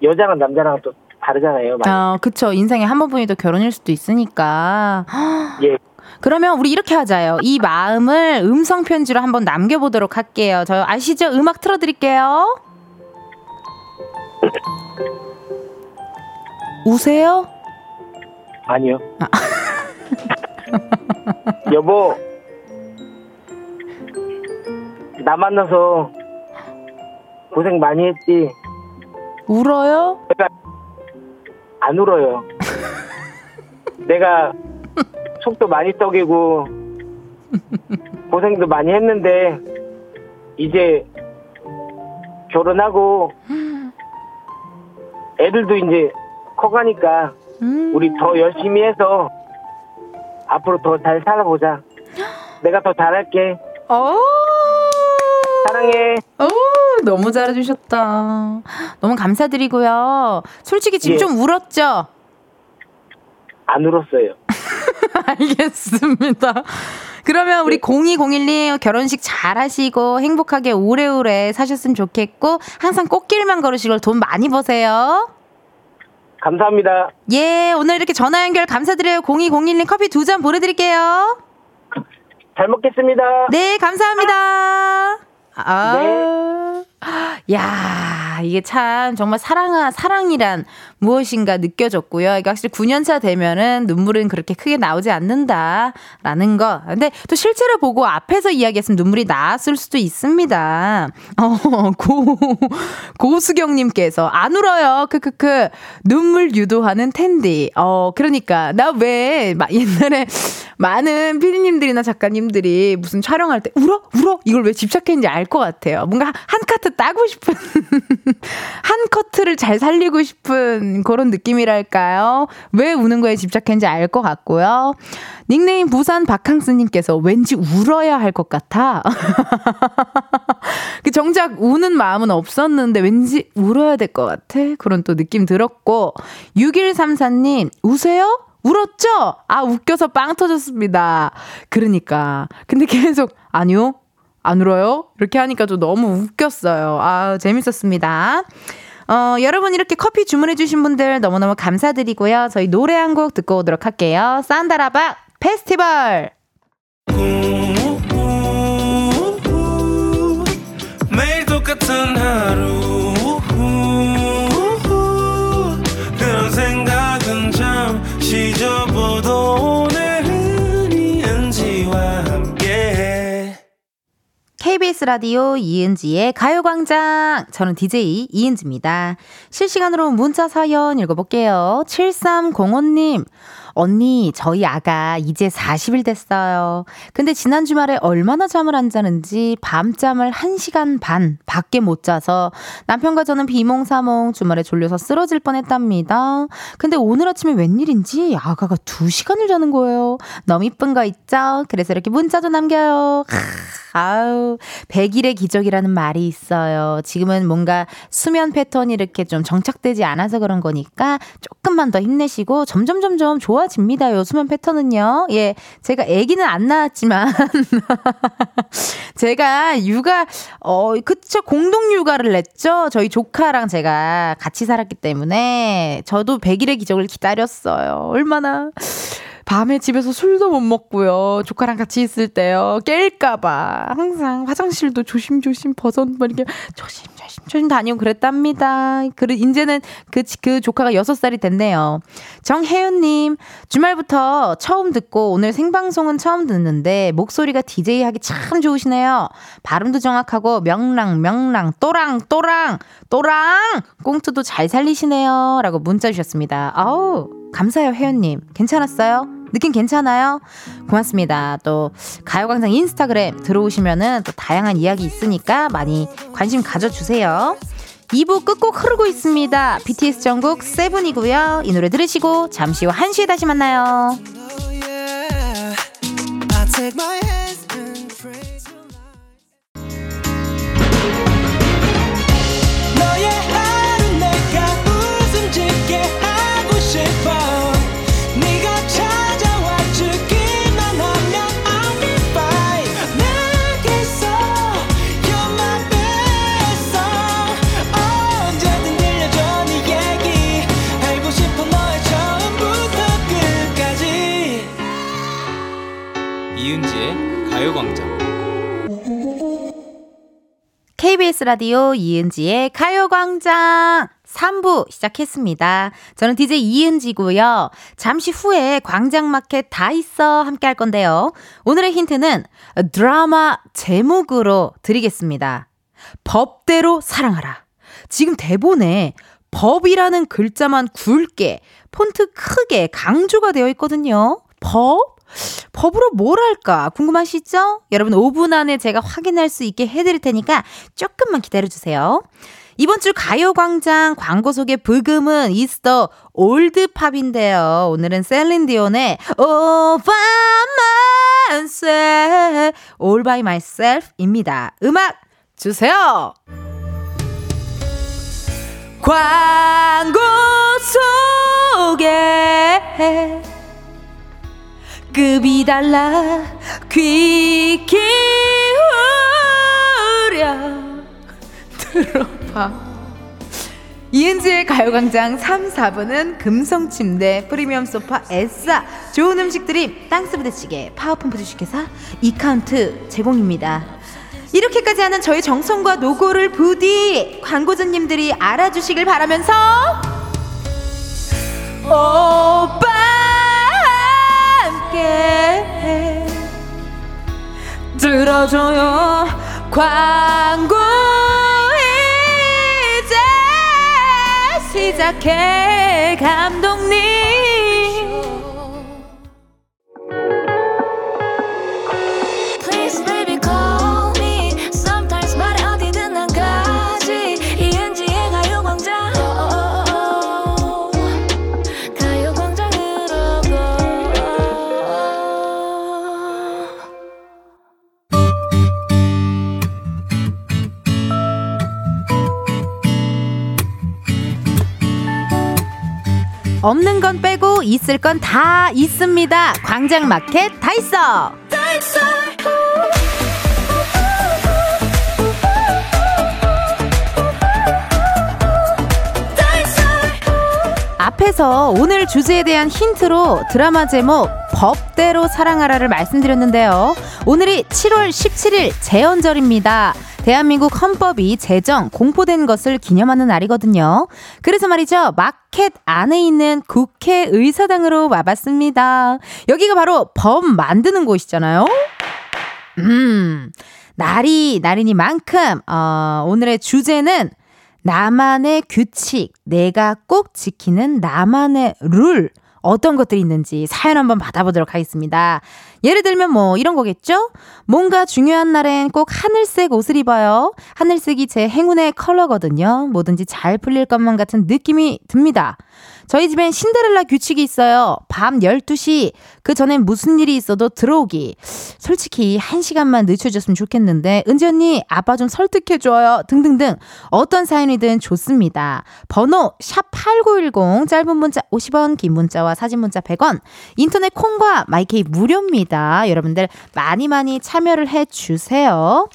여자랑 남자랑 또 다르잖아요. 많이. 어, 그쵸. 인생에 한 번뿐이 또 결혼일 수도 있으니까. 예. 그러면 우리 이렇게 하자요. 이 마음을 음성 편지로 한번 남겨보도록 할게요. 저 아시죠? 음악 틀어드릴게요. 우세요? 아니요. 아. 여보, 나 만나서 고생 많이 했지. 울어요? 내가 안 울어요. 내가 속도 많이 떡이고 고생도 많이 했는데 이제 결혼하고 애들도 이제 커가니까 음. 우리 더 열심히 해서 앞으로 더 잘 살아보자. 내가 더 잘할게. 어. 사랑해. 오, 너무 잘해주셨다. 너무 감사드리고요. 솔직히 지금 예. 좀 울었죠? 안 울었어요. 알겠습니다. 그러면 우리 0201님 결혼식 잘 하시고 행복하게 오래오래 사셨으면 좋겠고 항상 꽃길만 걸으시고 돈 많이 버세요. 감사합니다. 예, 오늘 이렇게 전화 연결 감사드려요. 0201님 커피 두 잔 보내드릴게요. 잘 먹겠습니다. 네, 감사합니다. 아, 야, 이게 참 정말 사랑, 사랑이란 무엇인가 느껴졌고요. 이게 확실히 9년차 되면은 눈물은 그렇게 크게 나오지 않는다라는 거. 근데 또 실제로 보고 앞에서 이야기했으면 눈물이 나왔을 수도 있습니다. 어, 고, 고수경님께서 안 울어요. 크크크. 눈물 유도하는 텐디. 어, 그러니까. 나왜 옛날에 많은 피디님들이나 작가님들이 무슨 촬영할 때 울어? 울어? 이걸 왜 집착했는지 알 것 같아요. 뭔가 한 카트 따고 싶은, 한 커트를 잘 살리고 싶은 그런 느낌이랄까요? 왜 우는 거에 집착했는지 알 것 같고요. 닉네임 부산 박항스님께서 왠지 울어야 할 것 같아. 그 정작 우는 마음은 없었는데 왠지 울어야 될 것 같아. 그런 또 느낌 들었고. 6134님, 우세요? 울었죠? 아, 웃겨서 빵 터졌습니다. 그러니까. 근데 계속, 아니요? 안 울어요? 이렇게 하니까 좀 너무 웃겼어요. 아, 재밌었습니다. 어, 여러분 이렇게 커피 주문해주신 분들 너무너무 감사드리고요. 저희 노래 한 곡 듣고 오도록 할게요. 산다라박 페스티벌! 매일 똑같은 하루 KBS 라디오 이은지의 가요광장. 저는 DJ 이은지입니다. 실시간으로 문자 사연 읽어볼게요. 7305님. 언니, 저희 아가 이제 40일 됐어요. 근데 지난 주말에 얼마나 잠을 안 자는지 밤잠을 1시간 반 밖에 못 자서 남편과 저는 비몽사몽 주말에 졸려서 쓰러질 뻔 했답니다. 근데 오늘 아침에 웬일인지 아가가 2시간을 자는 거예요. 너무 이쁜 거 있죠? 그래서 이렇게 문자 좀 남겨요. 아우, 100일의 기적이라는 말이 있어요. 지금은 뭔가 수면 패턴이 이렇게 좀 정착되지 않아서 그런 거니까 조금만 더 힘내시고 점점 점점 좋아 집니다요. 수면 패턴은요. 예. 제가 아기는 안 낳았지만 제가 육아 어 그쵸 공동 육아를 냈죠. 저희 조카랑 제가 같이 살았기 때문에 저도 100일의 기적을 기다렸어요. 얼마나 밤에 집에서 술도 못 먹고요. 조카랑 같이 있을 때요. 깰까봐. 항상 화장실도 조심조심 벗어, 뭐 이렇게 조심, 조심, 조심 다니고 그랬답니다. 그, 이제는 그, 그 조카가 6살이 됐네요. 정혜윤님, 주말부터 처음 듣고 오늘 생방송은 처음 듣는데 목소리가 DJ 하기 참 좋으시네요. 발음도 정확하고 명랑, 명랑, 또랑, 또랑, 또랑! 꽁트도 잘 살리시네요. 라고 문자 주셨습니다. 아우, 감사해요, 혜연님. 괜찮았어요? 느낌 괜찮아요? 고맙습니다. 또, 가요광장 인스타그램 들어오시면은 또 다양한 이야기 있으니까 많이 관심 가져주세요. 2부 끝곡 흐르고 있습니다. BTS 전국 세븐이고요. 이 노래 들으시고 잠시 후 1시에 다시 만나요. 가요광장 KBS 라디오 이은지의 가요광장 3부 시작했습니다. 저는 DJ 이은지고요. 잠시 후에 광장마켓 다 있어 함께 할 건데요. 오늘의 힌트는 드라마 제목으로 드리겠습니다. 법대로 사랑하라. 지금 대본에 법이라는 글자만 굵게, 폰트 크게 강조가 되어 있거든요. 법? 법으로 뭘 할까 궁금하시죠? 여러분 5분 안에 제가 확인할 수 있게 해드릴 테니까 조금만 기다려주세요. 이번 주 가요광장 광고 소개 브금은 이스터 올드팝인데요. 오늘은 셀린디온의 All by myself, All by myself입니다. 음악 주세요. 광고 소개 급이 달라 귀 기울여. 들어봐. 이은지의 가요광장 3, 4부는 금성침대, 프리미엄 소파, 에싸, 좋은 음식들이 땅스부대찌개, 파워펌프 주식회사, 이카운트 제공입니다. 이렇게까지 하는 저희 정성과 노고를 부디 광고주님들이 알아주시길 바라면서 오빠 함께 들어줘요 광고. 이제 시작해 감독님 없는 건 빼고 있을 건 다 있습니다. 광장 마켓 다 있어 앞에서 오늘 주제에 대한 힌트로 드라마 제목 법대로 사랑하라를 말씀드렸는데요. 오늘이 7월 17일 재헌절입니다. 대한민국 헌법이 제정, 공포된 것을 기념하는 날이거든요. 그래서 말이죠. 마켓 안에 있는 국회의사당으로 와봤습니다. 여기가 바로 법 만드는 곳이잖아요. 음, 날이 날이니만큼, 어, 오늘의 주제는 나만의 규칙, 내가 꼭 지키는 나만의 룰. 어떤 것들이 있는지 사연 한번 받아보도록 하겠습니다. 예를 들면 뭐 이런 거겠죠? 뭔가 중요한 날엔 꼭 하늘색 옷을 입어요. 하늘색이 제 행운의 컬러거든요. 뭐든지 잘 풀릴 것만 같은 느낌이 듭니다. 저희 집엔 신데렐라 규칙이 있어요. 밤 12시. 그 전엔 무슨 일이 있어도 들어오기. 솔직히 한 시간만 늦춰줬으면 좋겠는데, 은지 언니, 아빠 좀 설득해줘요. 등등등. 어떤 사연이든 좋습니다. 번호, 샵8910. 짧은 문자 50원, 긴 문자와 사진 문자 100원. 인터넷 콩과 마이케이 무료입니다. 여러분들 많이 많이 참여를 해주세요.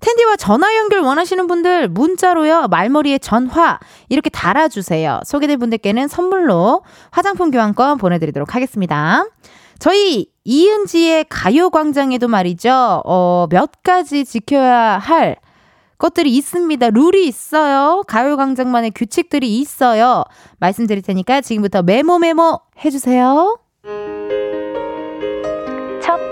텐디와 전화 연결 원하시는 분들 문자로요 말머리에 전화 이렇게 달아주세요 소개된 분들께는 선물로 화장품 교환권 보내드리도록 하겠습니다 저희 이은지의 가요광장에도 말이죠. 어, 몇 가지 지켜야 할 것들이 있습니다. 룰이 있어요. 가요광장만의 규칙들이 있어요. 말씀드릴 테니까 지금부터 메모 메모 해주세요.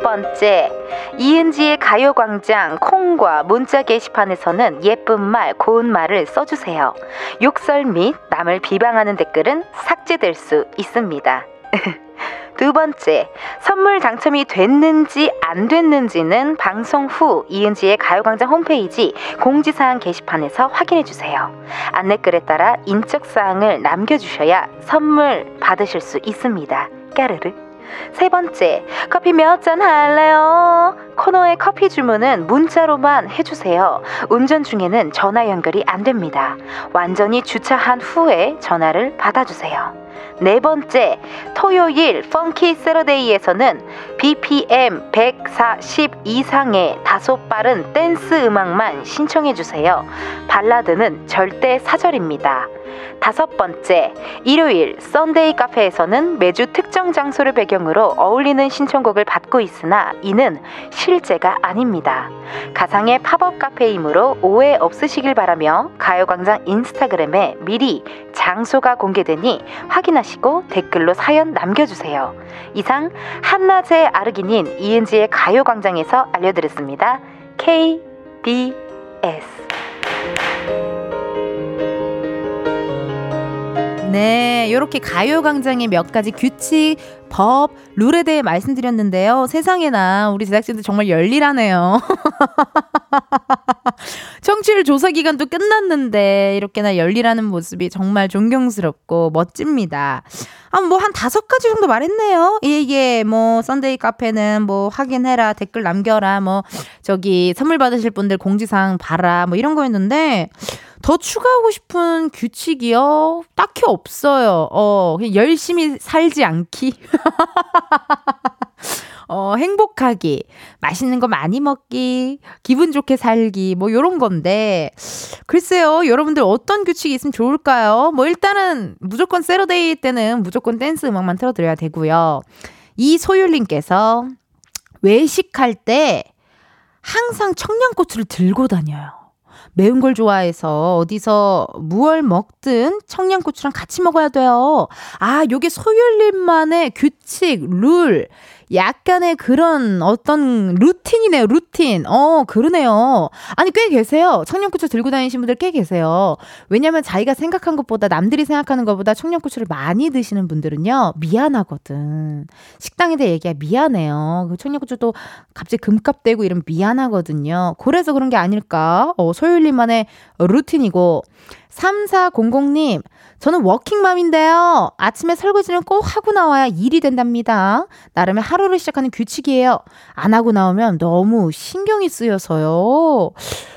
첫 번째, 이은지의 가요광장 콩과 문자 게시판에서는 예쁜 말, 고운 말을 써주세요. 욕설 및 남을 비방하는 댓글은 삭제될 수 있습니다. 두 번째, 선물 당첨이 됐는지 안 됐는지는 방송 후 이은지의 가요광장 홈페이지 공지사항 게시판에서 확인해 주세요. 안내글에 따라 인적사항을 남겨주셔야 선물 받으실 수 있습니다. 까르르. 세 번째, 커피 몇 잔 할래요? 코너의 커피 주문은 문자로만 해주세요. 운전 중에는 전화 연결이 안 됩니다. 완전히 주차한 후에 전화를 받아주세요. 네 번째, 토요일 Funky Saturday에서는 BPM 140 이상의 다소 빠른 댄스 음악만 신청해 주세요. 발라드는 절대 사절입니다. 다섯 번째, 일요일 Sunday 카페에서는 매주 특정 장소를 배경으로 어울리는 신청곡을 받고 있으나 이는 실제가 아닙니다. 가상의 팝업 카페이므로 오해 없으시길 바라며 가요광장 인스타그램에 미리 장소가 공개되니 확 인하시고 댓글로 사연 남겨주세요. 이상 한낮의 아르기닌 이은지의 가요광장에서 알려드렸습니다. KBS 네, 이렇게 가요광장의 몇 가지 규칙, 법, 룰에 대해 말씀드렸는데요. 세상에나 우리 제작진들 정말 열일하네요. 청취율 조사 기간도 끝났는데 이렇게나 열일하는 모습이 정말 존경스럽고 멋집니다. 아, 뭐 한 다섯 가지 정도 말했네요. 예, 예, 뭐 Sunday 카페는 뭐 확인해라, 댓글 남겨라, 뭐 저기 선물 받으실 분들 공지사항 봐라, 뭐 이런 거였는데 더 추가하고 싶은 규칙이요? 딱히 없어요. 어, 그냥 열심히 살지 않기. 어, 행복하기, 맛있는 거 많이 먹기, 기분 좋게 살기, 뭐, 요런 건데, 글쎄요, 여러분들 어떤 규칙이 있으면 좋을까요? 뭐, 일단은 무조건 Saturday 때는 무조건 댄스 음악만 틀어드려야 되고요. 이소율님께서 외식할 때 항상 청양고추를 들고 다녀요. 매운 걸 좋아해서 어디서 무얼 먹든 청양고추랑 같이 먹어야 돼요. 아, 요게 소율님만의 규칙, 룰. 약간의 그런 어떤 루틴이네요, 루틴. 어, 그러네요. 아니, 꽤 계세요. 청양고추 들고 다니신 분들 꽤 계세요. 왜냐면 자기가 생각한 것보다 남들이 생각하는 것보다 청양고추를 많이 드시는 분들은요, 미안하거든. 식당에 얘기야, 미안해요. 그 청양고추도 갑자기 금값 되고 이러면 미안하거든요. 그래서 그런 게 아닐까? 어, 소율님만의 루틴이고. 3400님, 저는 워킹맘인데요. 아침에 설거지는 꼭 하고 나와야 일이 된답니다. 나름의 하루를 시작하는 규칙이에요. 안 하고 나오면 너무 신경이 쓰여서요.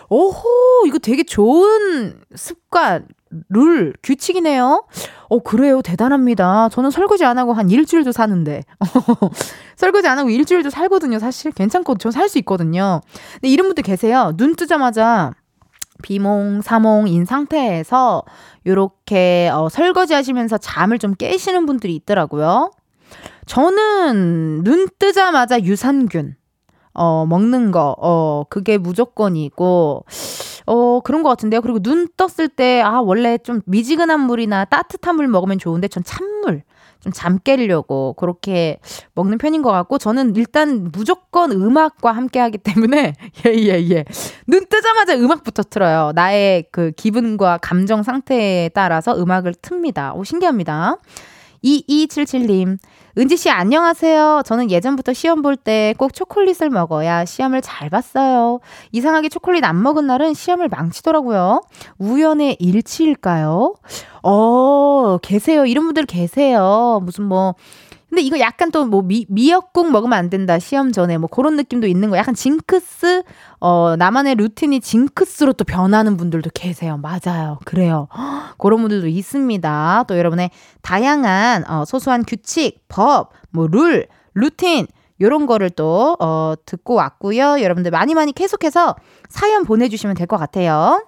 오호, 이거 되게 좋은 습관, 룰, 규칙이네요. 어, 그래요. 대단합니다. 저는 설거지 안 하고 한 일주일도 사는데. 설거지 안 하고 일주일도 살거든요. 사실 괜찮고 저 살 수 있거든요. 근데 이런 분들 계세요. 눈 뜨자마자 비몽 사몽인 상태에서 요렇게 어, 설거지 하시면서 잠을 좀 깨시는 분들이 있더라고요. 저는 눈 뜨자마자 유산균 어 먹는 거 어 그게 무조건이고 어 그런 것 같은데요. 그리고 눈 떴을 때 아 원래 좀 미지근한 물이나 따뜻한 물 먹으면 좋은데 전 찬물 좀 잠 깨려고 그렇게 먹는 편인 것 같고 저는 일단 무조건 음악과 함께 하기 때문에 예예 예, 예. 눈 뜨자마자 음악부터 틀어요. 나의 그 기분과 감정 상태에 따라서 음악을 틉니다. 오 신기합니다. 2277님 은지 씨 안녕하세요. 저는 예전부터 시험 볼 때 꼭 초콜릿을 먹어야 시험을 잘 봤어요. 이상하게 초콜릿 안 먹은 날은 시험을 망치더라고요. 우연의 일치일까요? 어, 계세요. 이런 분들 계세요. 무슨 뭐 근데 이거 약간 또 뭐 미역국 먹으면 안 된다 시험 전에 뭐 그런 느낌도 있는 거 약간 징크스 어 나만의 루틴이 징크스로 또 변하는 분들도 계세요. 맞아요. 그래요. 그런 분들도 있습니다. 또 여러분의 다양한 어 소소한 규칙 법 뭐 룰 루틴 요런 거를 또 어 듣고 왔고요. 여러분들 많이 많이 계속해서 사연 보내주시면 될 것 같아요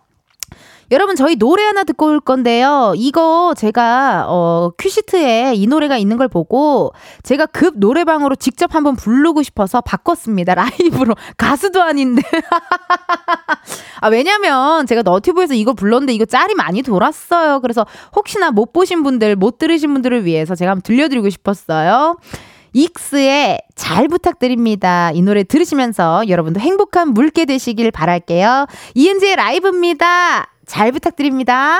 여러분 저희 노래 하나 듣고 올 건데요. 이거 제가 어 큐시트에 이 노래가 있는 걸 보고 제가 급 노래방으로 직접 한번 부르고 싶어서 바꿨습니다. 라이브로 가수도 아닌데. 아 왜냐면 제가 너튜브에서 이거 불렀는데 이거 짤이 많이 돌았어요. 그래서 혹시나 못 보신 분들 못 들으신 분들을 위해서 제가 한번 들려드리고 싶었어요. 익스의 잘 부탁드립니다. 이 노래 들으시면서 여러분도 행복한 물개 되시길 바랄게요. 이은지의 라이브입니다. 잘 부탁드립니다.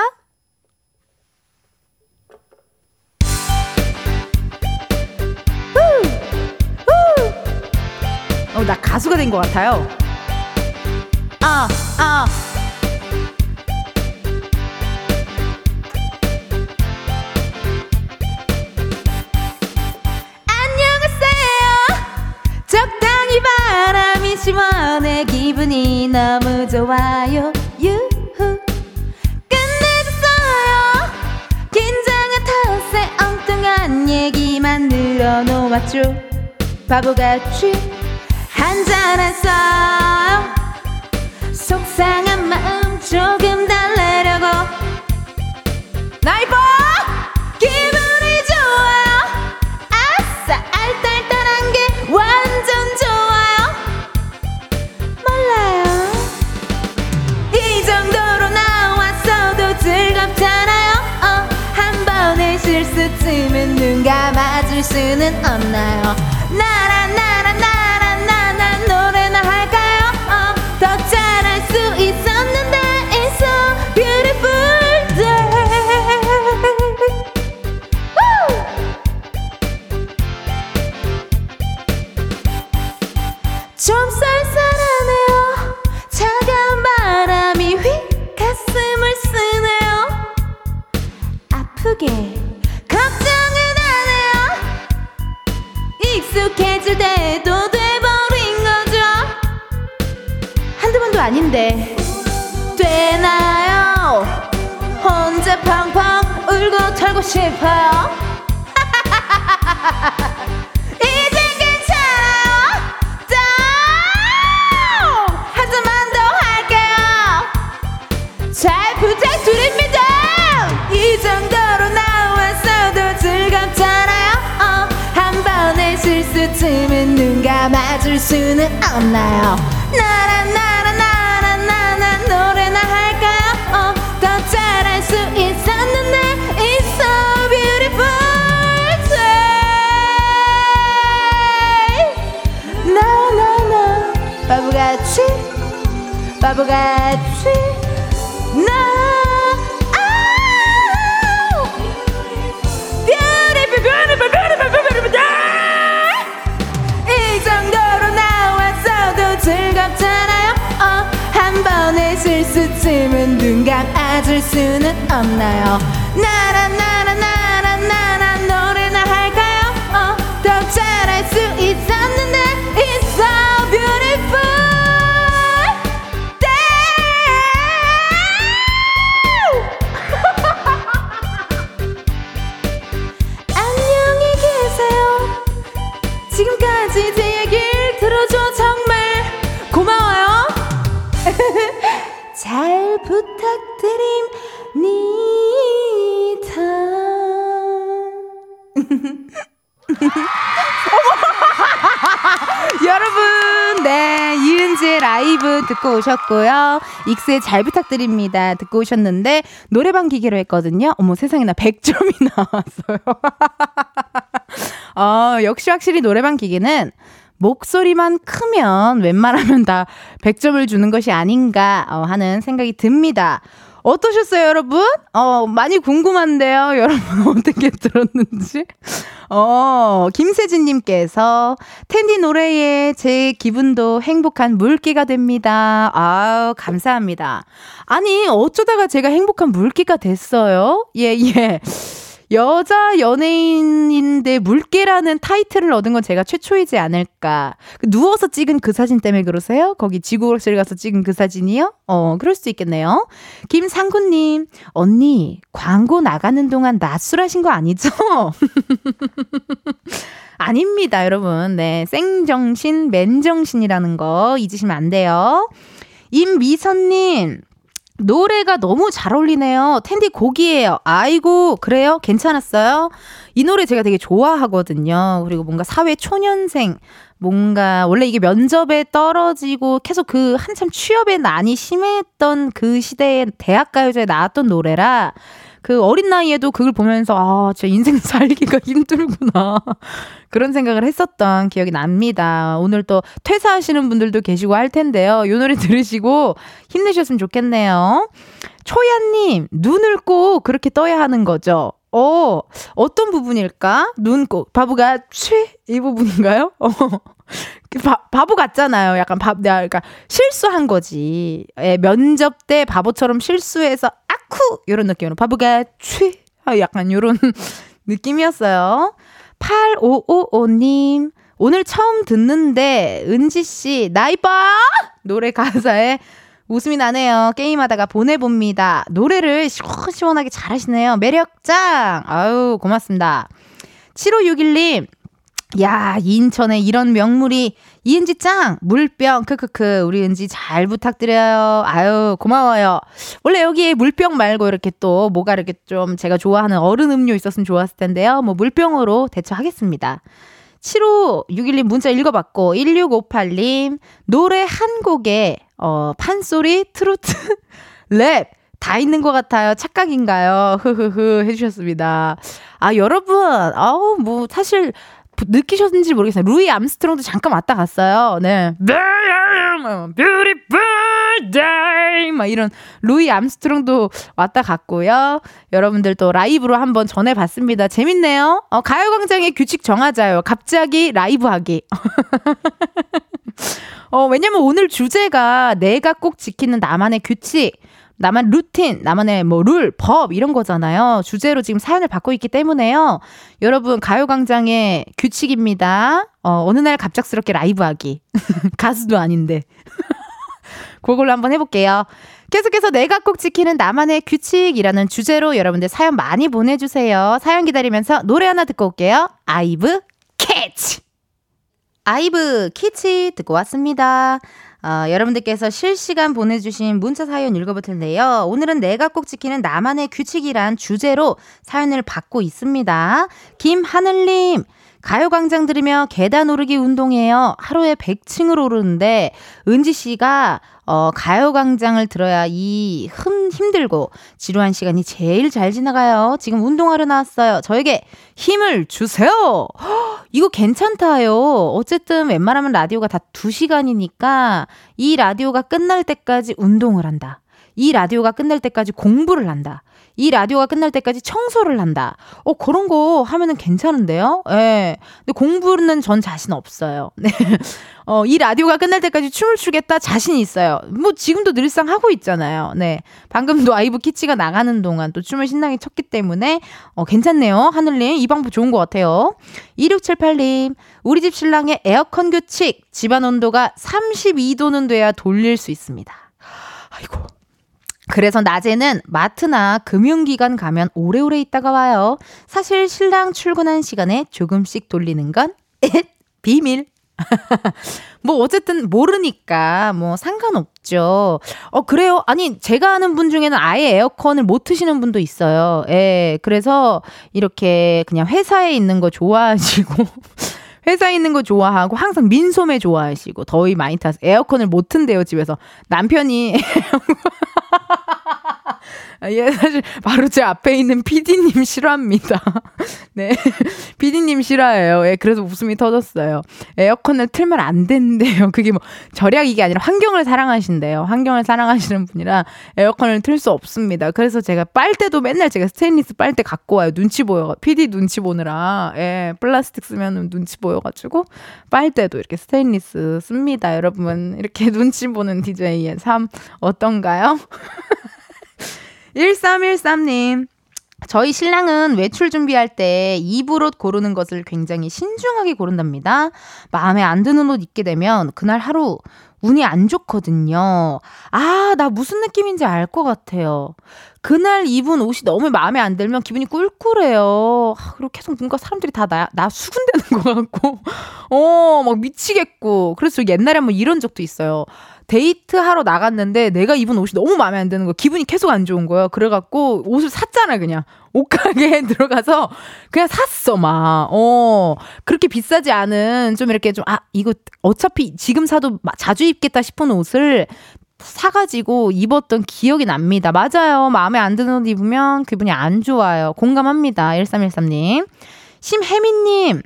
어, 나 가수가 된 것 같아요. 아, 아. 바람이 시원해 기분이 너무 좋아요. 유후. 끝내줬어요. 긴장한 탓에 엉뚱한 얘기만 늘어놓았죠. 바보같이 한잔했어요. 속상한 마음 조금 달래려고 나이버 눈 감아줄 수는 없나요? 나라 나라 나라 나나 노래나 할까요? 어, 더 잘할 수 있었는데 It's a beautiful day. 좀 쌀쌀하네요. 차가운 바람이 휙 가슴을 쓰네요. 아프게 익숙해질 때도 돼버린 거죠. 한두 번도 아닌데. 되나요? 혼자 펑펑 울고 털고 싶어요. 수는 없나요? 나라 나라 나라 나나 노래나 할까요? 어, 더 잘할 수 있었는데 It's so beautiful day. 나나나 바보같이 바보같이 실수쯤은 눈 감아줄 수는 없나요? 나라 듣고 오셨고요. 익스의 잘 부탁드립니다. 듣고 오셨는데, 노래방 기계로 했거든요. 어머, 세상에 나 100점이 나왔어요. 어, 역시 확실히 노래방 기계는 목소리만 크면 웬만하면 다 100점을 주는 것이 아닌가 어, 하는 생각이 듭니다. 어떠셨어요, 여러분? 어, 많이 궁금한데요, 여러분 어떻게 들었는지. 어, 김세진님께서 텐디 노래에 제 기분도 행복한 물기가 됩니다. 아우, 감사합니다. 아니, 어쩌다가 제가 행복한 물기가 됐어요? 예, 예. 여자 연예인인데 물개라는 타이틀을 얻은 건 제가 최초이지 않을까. 그 누워서 찍은 그 사진 때문에 그러세요? 거기 지구월실 가서 찍은 그 사진이요? 어, 그럴 수 있겠네요. 김상구님, 언니, 광고 나가는 동안 낮술하신 거 아니죠? 아닙니다, 여러분. 네, 생정신, 맨정신이라는 거 잊으시면 안 돼요. 임미선님, 노래가 너무 잘 어울리네요. 텐디 곡이에요. 아이고, 그래요? 괜찮았어요? 이 노래 제가 되게 좋아하거든요. 그리고 뭔가 사회 초년생, 뭔가, 원래 이게 면접에 떨어지고 계속 그 한참 취업의 난이 심했던 그 시대에 대학가요제에 나왔던 노래라 그 어린 나이에도 그걸 보면서 아, 제 인생 살기가 힘들구나. 그런 생각을 했었던 기억이 납니다. 오늘 또 퇴사하시는 분들도 계시고 할 텐데요. 이 노래 들으시고 힘내셨으면 좋겠네요. 초야님, 눈을 꼭 그렇게 떠야 하는 거죠. 어, 어떤 부분일까? 눈 꼭, 바보가 취? 이 부분인가요? 어. 바, 바보 같잖아요. 약간 바, 내가 그러니까 실수한 거지. 예, 면접 때 바보처럼 실수해서 아쿠 이런 느낌으로 바보가 취 아, 약간 이런 느낌이었어요. 8555님 오늘 처음 듣는데 은지 씨 나이 봐 노래 가사에 웃음이 나네요. 게임하다가 보내봅니다. 노래를 시원시원하게 잘하시네요. 매력짱! 아유, 고맙습니다. 7561님, 야, 인천에 이런 명물이 이은지 짱 물병 크크크 우리 은지 잘 부탁드려요. 아유 고마워요. 원래 여기에 물병 말고 이렇게 또 뭐가 이렇게 좀 제가 좋아하는 얼음 음료 있었으면 좋았을 텐데요. 뭐 물병으로 대처하겠습니다. 7561님 문자 읽어봤고 1658님 노래 한 곡에 어 판소리 트로트 랩 다 있는 것 같아요. 착각인가요? 흐흐흐 해주셨습니다. 아 여러분 아우 뭐 사실 느끼셨는지 모르겠어요. 루이 암스트롱도 잠깐 왔다 갔어요. 네. Beautiful day. 막 이런 루이 암스트롱도 왔다 갔고요. 여러분들 또 라이브로 한번 전해봤습니다. 재밌네요. 어, 가요광장의 규칙 정하자요. 갑자기 라이브 하기. 어, 왜냐면 오늘 주제가 내가 꼭 지키는 나만의 규칙. 나만 루틴, 나만의 뭐 룰, 법 이런 거잖아요. 주제로 지금 사연을 받고 있기 때문에요. 여러분 가요광장의 규칙입니다. 어, 어느 날 갑작스럽게 라이브 하기. 가수도 아닌데. 그걸로 한번 해볼게요. 계속해서 내가 꼭 지키는 나만의 규칙이라는 주제로 여러분들 사연 많이 보내주세요. 사연 기다리면서 노래 하나 듣고 올게요. 아이브 키치! 아이브 키치 듣고 왔습니다. 어, 여러분들께서 실시간 보내주신 문자 사연 읽어볼 텐데요. 오늘은 내가 꼭 지키는 나만의 규칙이란 주제로 사연을 받고 있습니다. 김하늘님, 가요광장 들으며 계단 오르기 운동해요. 하루에 100층을 오르는데, 은지 씨가 어, 가요광장을 들어야 이 흠, 힘들고 지루한 시간이 제일 잘 지나가요. 지금 운동하러 나왔어요. 저에게 힘을 주세요! 허, 이거 괜찮다요. 어쨌든 웬만하면 라디오가 다 2시간이니까 이 라디오가 끝날 때까지 운동을 한다. 이 라디오가 끝날 때까지 공부를 한다. 이 라디오가 끝날 때까지 청소를 한다. 어, 그런 거 하면은 괜찮은데요? 예. 근데 공부는 전 자신 없어요. 네. 어, 이 라디오가 끝날 때까지 춤을 추겠다 자신 있어요. 뭐 지금도 늘상 하고 있잖아요. 네. 방금도 아이브 키치가 나가는 동안 또 춤을 신나게 췄기 때문에 어, 괜찮네요. 하늘님. 이 방법 좋은 것 같아요. 2678님. 우리 집 신랑의 에어컨 규칙. 집안 온도가 32도는 돼야 돌릴 수 있습니다. 아이고. 그래서 낮에는 마트나 금융기관 가면 오래오래 있다가 와요. 사실 신랑 출근한 시간에 조금씩 돌리는 건 비밀. 뭐 어쨌든 모르니까 뭐 상관없죠. 어 그래요? 아니 제가 아는 분 중에는 아예 에어컨을 못 트시는 분도 있어요. 예. 그래서 이렇게 그냥 회사에 있는 거 좋아하시고 회사에 있는 거 좋아하고 항상 민소매 좋아하시고 더위 많이 타서 에어컨을 못 튼대요 집에서 남편이 예, 사실 바로 제 앞에 있는 PD님 싫어합니다. 네, PD님 싫어해요. 예, 그래서 웃음이 터졌어요. 에어컨을 틀면 안 된대요. 그게 뭐 절약이게 아니라 환경을 사랑하신대요. 환경을 사랑하시는 분이라 에어컨을 틀 수 없습니다. 그래서 제가 빨대도 맨날 제가 스테인리스 빨대 갖고 와요. 눈치 보여. PD 눈치 보느라 예, 플라스틱 쓰면 눈치 보여가지고 빨대도 이렇게 스테인리스 씁니다. 여러분 이렇게 눈치 보는 DJ의 삶 어떤가요? 1313님. 저희 신랑은 외출 준비할 때 입을 옷 고르는 것을 굉장히 신중하게 고른답니다. 마음에 안 드는 옷 입게 되면 그날 하루 운이 안 좋거든요. 아, 나 무슨 느낌인지 알 것 같아요. 그날 입은 옷이 너무 마음에 안 들면 기분이 꿀꿀해요. 아, 그리고 계속 뭔가 사람들이 다 나, 나 수군대는 것 같고, 어, 막 미치겠고. 그래서 옛날에 한번 이런 적도 있어요. 데이트하러 나갔는데 내가 입은 옷이 너무 마음에 안 드는 거야. 기분이 계속 안 좋은 거예요. 그래갖고 옷을 샀잖아, 그냥. 옷가게에 들어가서 그냥 샀어, 막. 어, 그렇게 비싸지 않은 좀 이렇게 좀, 아, 이거 어차피 지금 사도 마- 자주 입겠다 싶은 옷을 사가지고 입었던 기억이 납니다. 맞아요. 마음에 안 드는 옷 입으면 기분이 안 좋아요. 공감합니다. 1313님. 심혜민님.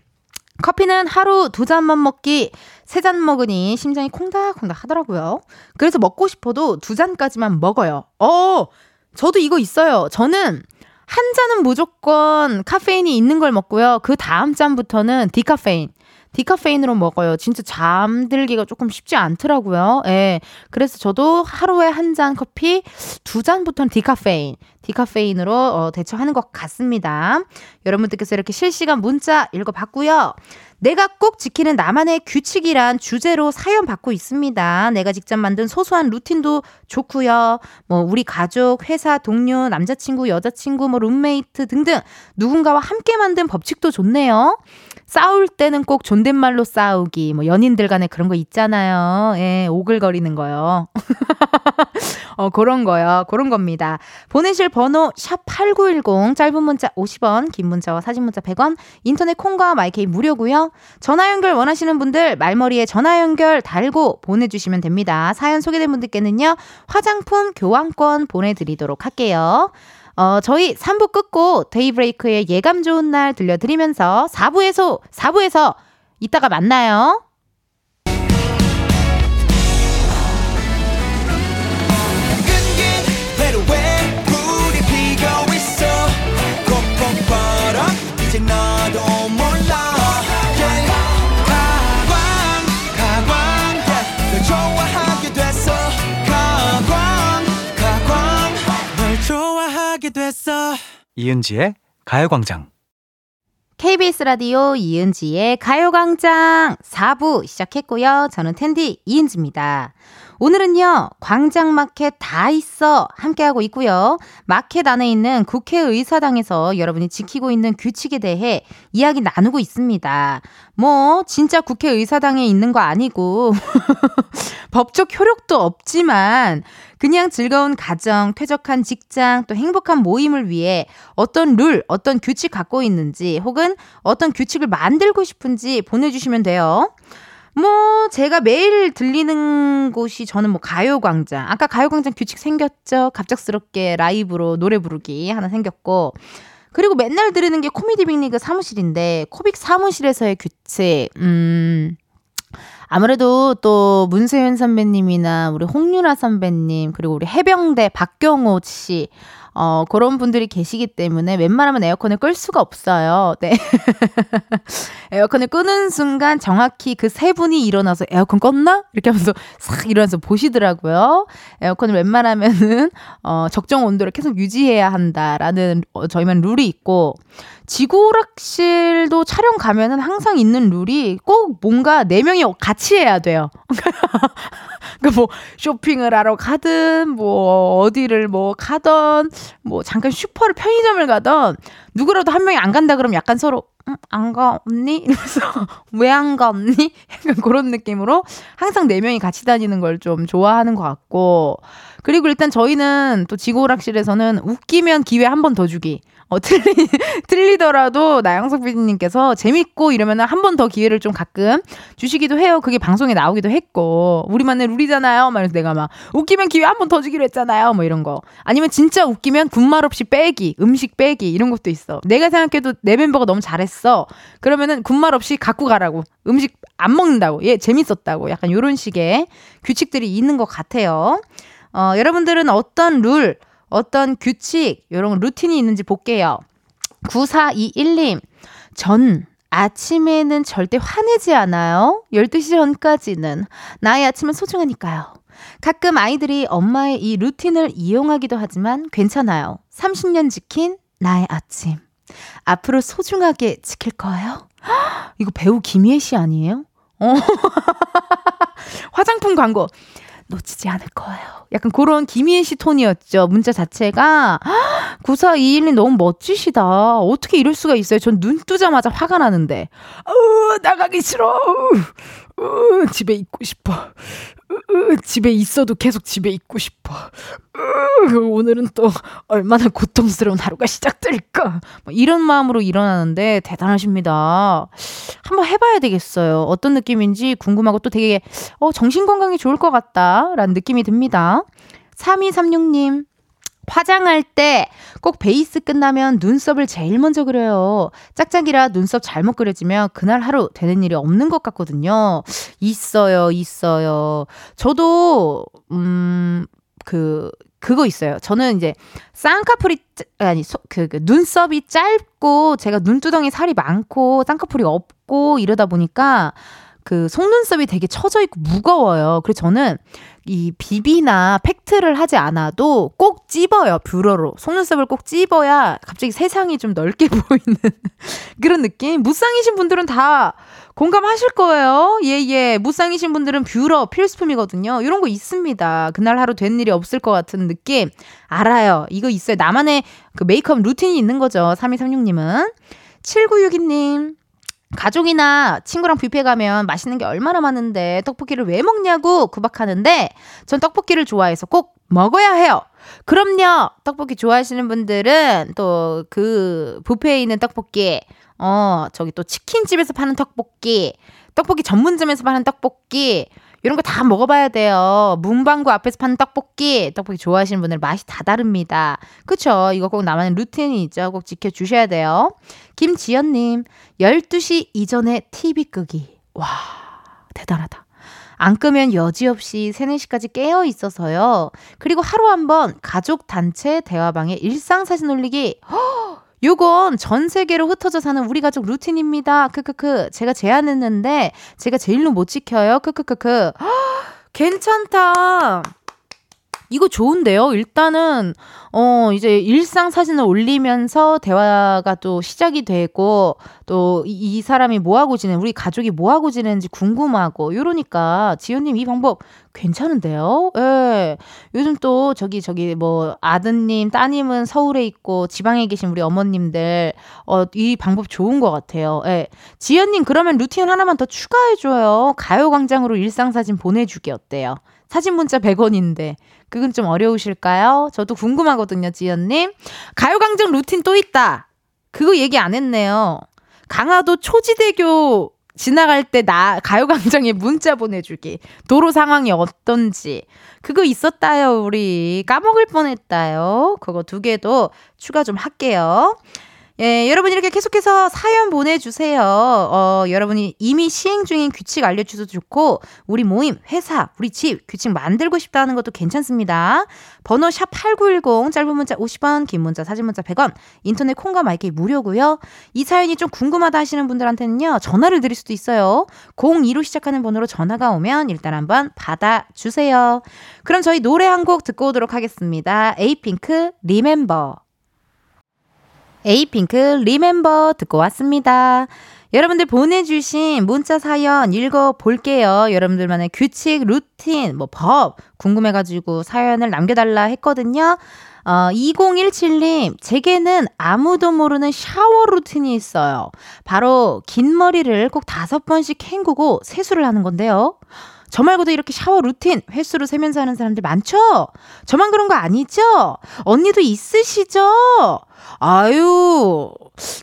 커피는 하루 두 잔만 먹기 세 잔 먹으니 심장이 콩닥콩닥 하더라고요. 그래서 먹고 싶어도 두 잔까지만 먹어요. 어, 저도 이거 있어요. 저는 한 잔은 무조건 카페인이 있는 걸 먹고요. 그 다음 잔부터는 디카페인. 디카페인으로 먹어요. 진짜 잠들기가 조금 쉽지 않더라고요. 예. 그래서 저도 하루에 한 잔 커피, 두 잔부터는 디카페인. 디카페인으로 어, 대처하는 것 같습니다. 여러분들께서 이렇게 실시간 문자 읽어봤고요. 내가 꼭 지키는 나만의 규칙이란 주제로 사연 받고 있습니다. 내가 직접 만든 소소한 루틴도 좋고요. 뭐 우리 가족, 회사 동료, 남자친구, 여자친구, 뭐 룸메이트 등등 누군가와 함께 만든 법칙도 좋네요. 싸울 때는 꼭 존댓말로 싸우기. 뭐 연인들 간에 그런 거 있잖아요. 예, 오글거리는 거요. 어, 그런 거요. 그런 겁니다. 보내실 번호 샵8910 짧은 문자 50원, 긴 문자와 사진 문자 100원, 인터넷 콩과 마이케이 무료고요. 전화 연결 원하시는 분들 말머리에 전화 연결 달고 보내 주시면 됩니다. 사연 소개된 분들께는요. 화장품 교환권 보내 드리도록 할게요. 어, 저희 3부 끝고 데이브레이크의 예감 좋은 날 들려드리면서 4부에서 4부에서 이따가 만나요. 이은지의 가요광장. KBS 라디오 이은지의 가요광장 4부 시작했고요. 저는 텐디 이은지입니다. 오늘은요, 광장마켓 다 있어 함께하고 있고요. 마켓 안에 있는 국회의사당에서 여러분이 지키고 있는 규칙에 대해 이야기 나누고 있습니다. 뭐, 진짜 국회의사당에 있는 거 아니고, 법적 효력도 없지만, 그냥 즐거운 가정, 쾌적한 직장, 또 행복한 모임을 위해 어떤 룰, 어떤 규칙 갖고 있는지, 혹은 어떤 규칙을 만들고 싶은지 보내주시면 돼요. 뭐, 제가 매일 들리는 곳이 저는 뭐 가요광장. 아까 가요광장 규칙 생겼죠? 갑작스럽게 라이브로 노래 부르기 하나 생겼고. 그리고 맨날 들으는 게 코미디 빅리그 사무실인데, 코빅 사무실에서의 규칙, 음, 아무래도 또 문세윤 선배님이나 우리 홍윤아 선배님, 그리고 우리 해병대 박경호 씨, 어, 그런 분들이 계시기 때문에 웬만하면 에어컨을 끌 수가 없어요. 네. 에어컨을 끄는 순간 정확히 그 세 분이 일어나서 에어컨 껐나? 이렇게 하면서 싹 일어나서 보시더라고요. 에어컨을 웬만하면은, 어, 적정 온도를 계속 유지해야 한다라는 어, 저희만 룰이 있고, 지구락실도 촬영 가면은 항상 있는 룰이 꼭 뭔가 네 명이 같이 해야 돼요. 그러니까 뭐 쇼핑을 하러 가든 뭐 어디를 뭐 가던 뭐 잠깐 슈퍼를 편의점을 가던 누구라도 한 명이 안 간다 그러면 약간 서로 응, 안 가, 언니? 이러면서, 왜 안 가, 언니? 약간 그런 느낌으로 항상 네 명이 같이 다니는 걸 좀 좋아하는 것 같고, 그리고 일단 저희는 또 지구오락실에서는 웃기면 기회 한 번 더 주기. 어, 틀리, 틀리더라도 나영석 PD님께서 재밌고 이러면 한 번 더 기회를 좀 가끔 주시기도 해요. 그게 방송에 나오기도 했고, 우리만의 룰이잖아요. 말해서 내가 막, 웃기면 기회 한 번 더 주기로 했잖아요. 뭐 이런 거. 아니면 진짜 웃기면 군말 없이 빼기, 음식 빼기, 이런 것도 있어. 내가 생각해도 내 멤버가 너무 잘했어. 그러면은 군말 없이 갖고 가라고. 음식 안 먹는다고. 얘 재밌었다고. 약간 요런 식의 규칙들이 있는 것 같아요. 어, 여러분들은 어떤 룰, 어떤 규칙, 요런 루틴이 있는지 볼게요. 9421님, 전 아침에는 절대 화내지 않아요. 12시 전까지는. 나의 아침은 소중하니까요. 가끔 아이들이 엄마의 이 루틴을 이용하기도 하지만 괜찮아요. 30년 지킨 나의 아침. 앞으로 소중하게 지킬 거예요. 헉, 이거 배우 김희애 씨 아니에요? 어. 화장품 광고. 놓치지 않을 거예요. 약간 그런 김희애 씨 톤이었죠. 문자 자체가 9421님 너무 멋지시다. 어떻게 이럴 수가 있어요? 전 눈 뜨자마자 화가 나는데. 어, 나가기 싫어. 으, 집에 있고 싶어. 으, 으, 집에 있어도 계속 집에 있고 싶어. 으, 오늘은 또 얼마나 고통스러운 하루가 시작될까. 뭐 이런 마음으로 일어나는데 대단하십니다. 한번 해봐야 되겠어요. 어떤 느낌인지 궁금하고 또 되게 어, 정신 건강에 좋을 것 같다라는 느낌이 듭니다. 3236님. 화장할 때 꼭 베이스 끝나면 눈썹을 제일 먼저 그려요. 짝짝이라 눈썹 잘못 그려지면 그날 하루 되는 일이 없는 것 같거든요. 있어요, 있어요. 저도, 음, 그, 그거 있어요. 저는 이제 쌍꺼풀이, 짜- 아니, 소, 그, 그, 눈썹이 짧고 제가 눈두덩이 살이 많고 쌍꺼풀이 없고 이러다 보니까 그 속눈썹이 되게 처져 있고 무거워요. 그래서 저는 이 비비나 팩트를 하지 않아도 꼭 찝어요. 뷰러로. 속눈썹을 꼭 찝어야 갑자기 세상이 좀 넓게 보이는 그런 느낌. 무쌍이신 분들은 다 공감하실 거예요. 예, 예. 무쌍이신 분들은 뷰러 필수품이거든요. 이런 거 있습니다. 그날 하루 된 일이 없을 것 같은 느낌. 알아요. 이거 있어요. 나만의 그 메이크업 루틴이 있는 거죠. 3236님은. 7962님. 가족이나 친구랑 뷔페 가면 맛있는 게 얼마나 많은데 떡볶이를 왜 먹냐고 구박하는데 전 떡볶이를 좋아해서 꼭 먹어야 해요. 그럼요. 떡볶이 좋아하시는 분들은 또 그 뷔페에 있는 떡볶이 어, 저기 또 치킨집에서 파는 떡볶이, 떡볶이 전문점에서 파는 떡볶이 이런 거 다 먹어봐야 돼요. 문방구 앞에서 파는 떡볶이, 떡볶이 좋아하시는 분들 맛이 다 다릅니다. 그쵸? 이거 꼭 나만의 루틴이 있죠. 꼭 지켜주셔야 돼요. 김지연님, 12시 이전에 TV 끄기. 와, 대단하다. 안 끄면 여지없이 3, 4시까지 깨어 있어서요. 그리고 하루 한 번 가족 단체 대화방에 일상 사진 올리기. 허! 요건 전 세계로 흩어져 사는 우리 가족 루틴입니다. 크크크. 제가 제안했는데 제가 제일로 못 지켜요. 크크크크. 허! 괜찮다. 이거 좋은데요. 일단은 어 이제 일상 사진을 올리면서 대화가 또 시작이 되고 또 이 사람이 뭐 하고 지내, 우리 가족이 뭐 하고 지내는지 궁금하고 이러니까 지효님 이 방법 괜찮은데요. 예. 요즘 또 저기 저기 뭐 아드님, 따님은 서울에 있고 지방에 계신 우리 어머님들 어 이 방법 좋은 것 같아요. 예. 지연님 그러면 루틴 하나만 더 추가해 줘요. 가요 광장으로 일상 사진 보내 주기 어때요? 사진 문자 100원인데 그건 좀 어려우실까요? 저도 궁금하거든요, 지연님. 가요광장 루틴 또 있다. 그거 얘기 안 했네요. 강화도 초지대교 지나갈 때 나 가요광장에 문자 보내주기. 도로 상황이 어떤지. 그거 있었다요, 우리. 까먹을 뻔했다요. 그거 두 개도 추가 좀 할게요. 예, 여러분 이렇게 계속해서 사연 보내주세요. 어, 여러분이 이미 시행 중인 규칙 알려주셔도 좋고, 우리 모임, 회사, 우리 집 규칙 만들고 싶다 하는 것도 괜찮습니다. 번호 샵 8910, 짧은 문자 50원, 긴 문자, 사진 문자 100원, 인터넷 콩과 my K 무료고요. 이 사연이 좀 궁금하다 하시는 분들한테는요, 전화를 드릴 수도 있어요. 02로 시작하는 번호로 전화가 오면 일단 한번 받아주세요. 그럼 저희 노래 한 곡 듣고 오도록 하겠습니다. 에이핑크, Remember. 에이핑크 Remember 듣고 왔습니다. 여러분들 보내주신 문자 사연 읽어볼게요. 여러분들만의 규칙, 루틴, 뭐 법 궁금해가지고 사연을 남겨달라 했거든요. 어, 2017님, 제게는 아무도 모르는 샤워 루틴이 있어요. 바로 긴 머리를 꼭 다섯 번씩 헹구고 세수를 하는 건데요. 저 말고도 이렇게 샤워 루틴 횟수로 세면서 하는 사람들 많죠? 저만 그런 거 아니죠? 언니도 있으시죠? 아유,